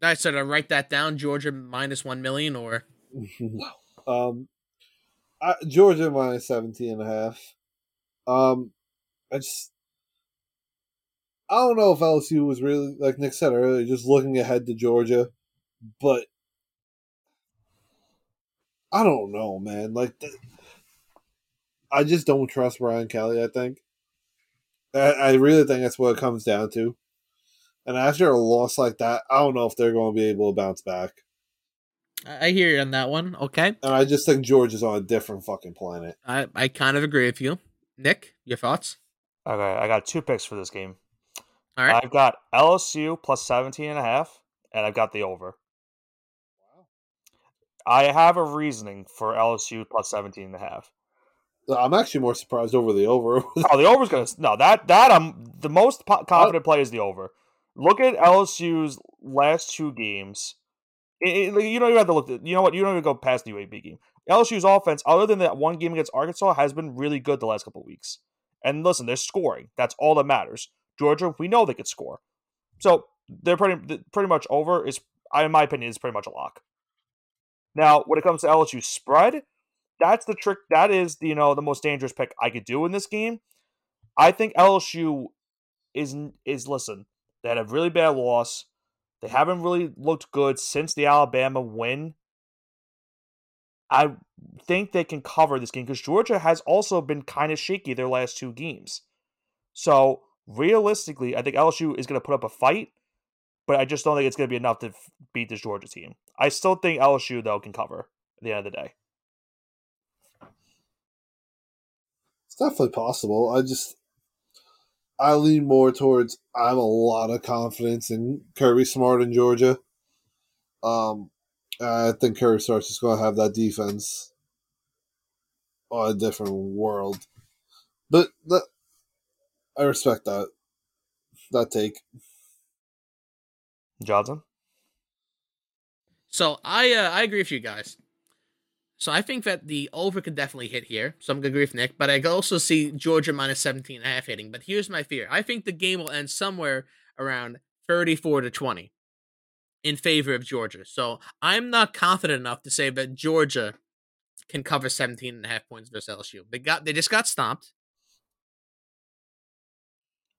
I said I write that down. Georgia minus one million, or no. Um, I, Georgia minus 17 and a half. Um, I just I don't know if LSU was really like Nick said earlier, just looking ahead to Georgia, but I don't know, man. Like, the, I just don't trust Brian Kelly. I think I, I really think that's what it comes down to. And after a loss like that, I don't know if they're going to be able to bounce back. I hear you on that one. Okay. And I just think Georgia's on a different fucking planet. I, I kind of agree with you. Nick, your thoughts? Okay, I got two picks for this game. All right. I've got LSU plus 17 and a half, and I've got the over. Wow. I have a reasoning for LSU plus 17 and a half. I'm actually more surprised over the over. oh, the over's gonna no that that I'm the most confident play is the over. Look at LSU's last two games. It, it, you don't even have to look. At, you know what? You don't even go past the UAB game. LSU's offense, other than that one game against Arkansas, has been really good the last couple of weeks. And listen, they're scoring. That's all that matters. Georgia, we know they could score. So they're pretty pretty much over. Is in my opinion is pretty much a lock. Now, when it comes to LSU spread, that's the trick. That is you know the most dangerous pick I could do in this game. I think LSU is is listen. They had a really bad loss. They haven't really looked good since the Alabama win. I think they can cover this game because Georgia has also been kind of shaky their last two games. So realistically, I think LSU is going to put up a fight, but I just don't think it's going to be enough to beat this Georgia team. I still think LSU though can cover at the end of the day. It's definitely possible. I just I lean more towards I have a lot of confidence in Kirby Smart in Georgia. Um, I think Kirby Smart's just going to have that defense on a different world. But that, I respect that that take. Johnson. So I uh, I agree with you guys. So I think that the over could definitely hit here. So I'm gonna agree with Nick, but I could also see Georgia minus 17 and a half hitting. But here's my fear. I think the game will end somewhere around 34 to 20 in favor of Georgia. So I'm not confident enough to say that Georgia can cover 17 and a half points versus LSU. They got they just got stomped.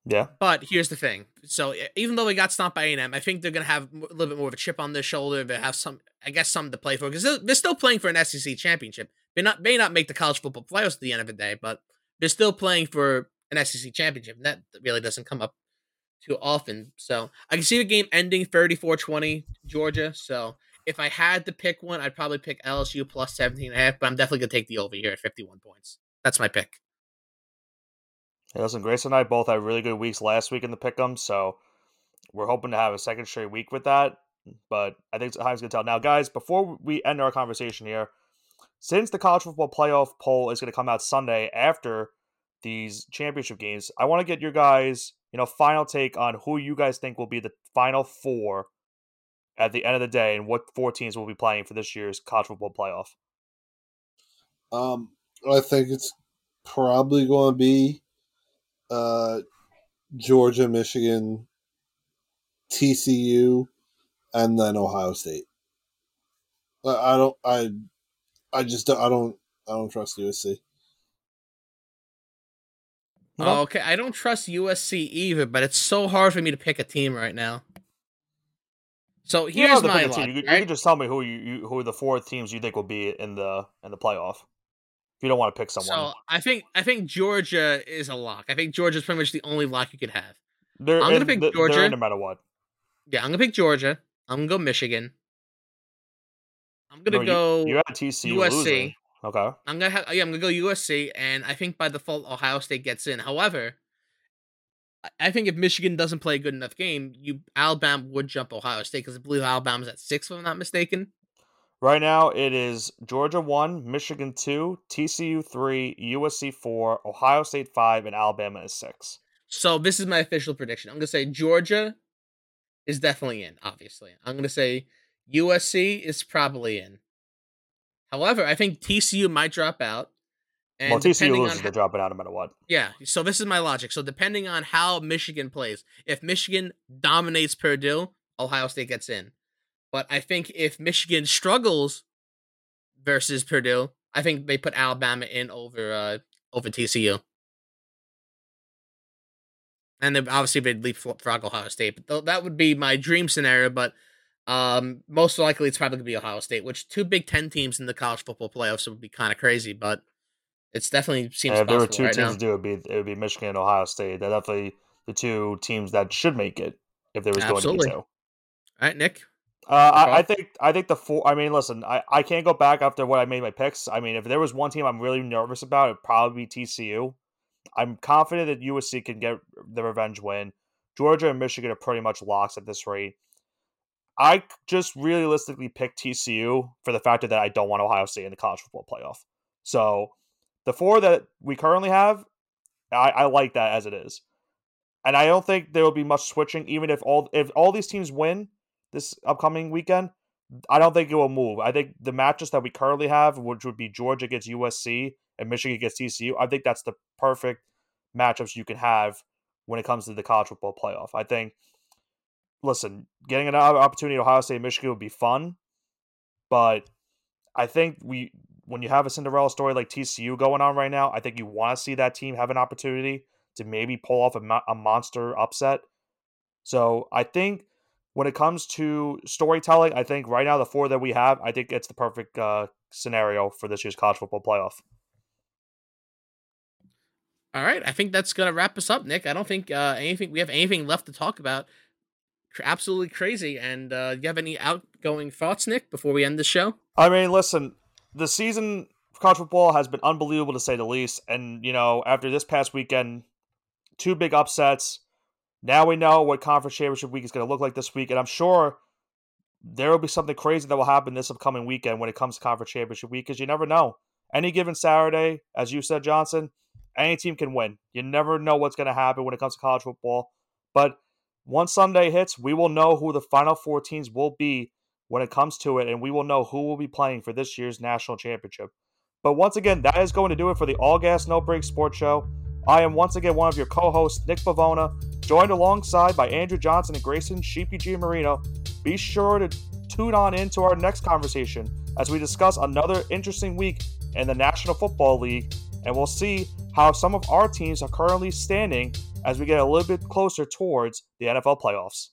Yeah. But here's the thing. So even though they got stomped by A&M, I think they're going to have a little bit more of a chip on their shoulder. They have some, I guess, something to play for because they're, they're, still playing for an SEC championship. They not may not make the college football playoffs at the end of the day, but they're still playing for an SEC championship. And that really doesn't come up too often. So I can see the game ending 34-20 Georgia. So if I had to pick one, I'd probably pick LSU plus 17 and a half, but I'm definitely going to take the over here at 51 points. That's my pick. Hey, listen, Grace and I both had really good weeks last week in the pick'em, so we're hoping to have a second straight week with that. but I think time's gonna tell. Now, guys, before we end our conversation here, since the college football playoff poll is going to come out Sunday after these championship games, I want to get your guys, you know, final take on who you guys think will be the final four at the end of the day, and what four teams will be playing for this year's college football playoff. Um, I think it's probably going to be uh, Georgia, Michigan, TCU, and then Ohio State. I don't. I. I just. Don't, I don't. I don't trust USC. Oh, okay, I don't trust USC either, but it's so hard for me to pick a team right now. So You here's don't my pick team. You, could- you can just tell me who you, you who the four teams you think will be in the in the playoff. If you don't want to pick someone, So I think I think Georgia is a lock. I think Georgia is pretty much the only lock you could have. they're I'm gonna pick they're Georgia. no matter what. Yeah, I'm gonna pick Georgia. I'm gonna go Michigan. I'm gonna No, you- go. You, had TCU USC. losing. Okay. I'm gonna have. Yeah, I'm gonna go USC, and I think by default Ohio State gets in. However, I- I think if Michigan doesn't play a good enough game, you Alabama would jump Ohio State because I believe Alabama's at six, if I'm not mistaken. Right now, it is Georgia one, Michigan two, TCU three, USC four, Ohio State five, and Alabama is six. So this is my official prediction. I'm gonna say Georgia is definitely in. Obviously, I'm gonna say USC is probably in. However, I think TCU might drop out. And well, TCU loses, they're dropping out no matter what. Yeah, so this is my logic. So depending on how Michigan plays, if Michigan dominates Purdue, Ohio State gets in. But I think if Michigan struggles versus Purdue, I think they put Alabama in over uh over TCU. And then obviously they'd leapfrog Ohio State, but that would be my dream scenario. But um, most likely it's probably gonna be Ohio State, which two Big Ten teams in the college football playoffs would be kind of crazy. But it's definitely seems And if there were two right teams now. to do it, would be it would be Michigan and Ohio State. They're definitely the two teams that should make it if there was going to be two. All right, Nick. Uh, I, I think I think the four. I mean, listen, I, I can't go back after what I made my picks. I mean, if there was one team I'm really nervous about, it'd probably be TCU. I'm confident that USC can get the revenge win. Georgia and Michigan are pretty much locks at this rate. I just realistically picked TCU for the fact that I don't want Ohio State in the college football playoff. So the four that we currently have, I, I like that as it is, and I don't think there will be much switching. Even if all if all these teams win this upcoming weekend, I don't think it will move. I think the matches that we currently have, which would be Georgia against USC and Michigan against TCU, I think that's the perfect matchups you can have when it comes to the college football playoff. I think, listen, getting another opportunity at Ohio State Michigan would be fun, but I think we when you have a Cinderella story like TCU going on right now, I think you want to see that team have an opportunity to maybe pull off a, a monster upset. So I think when it comes to storytelling, I think right now the four that we have, I think it's the perfect uh, scenario for this year's college football playoff. All right, I think that's gonna wrap us up, Nick. I don't think uh, anything we have anything left to talk about. Absolutely crazy. And uh, do you have any outgoing thoughts, Nick, before we end the show? I mean, listen, the season of college football has been unbelievable to say the least. And, you know, after this past weekend, two big upsets. Now we know what conference championship week is going to look like this week. And I'm sure there will be something crazy that will happen this upcoming weekend when it comes to conference championship week because you never know. Any given Saturday, as you said, Johnson, any team can win. You never know what's going to happen when it comes to college football. But once Sunday hits, we will know who the final four teams will be when it comes to it, and we will know who will be playing for this year's national championship. But once again, that is going to do it for the All Gas No Break Sports Show. I am once again one of your co-hosts, Nick Pavona, joined alongside by Andrew Johnson and Grayson Sheepy G Marino. Be sure to tune on into our next conversation as we discuss another interesting week in the National Football League, and we'll see how some of our teams are currently standing as we get a little bit closer towards the NFL playoffs.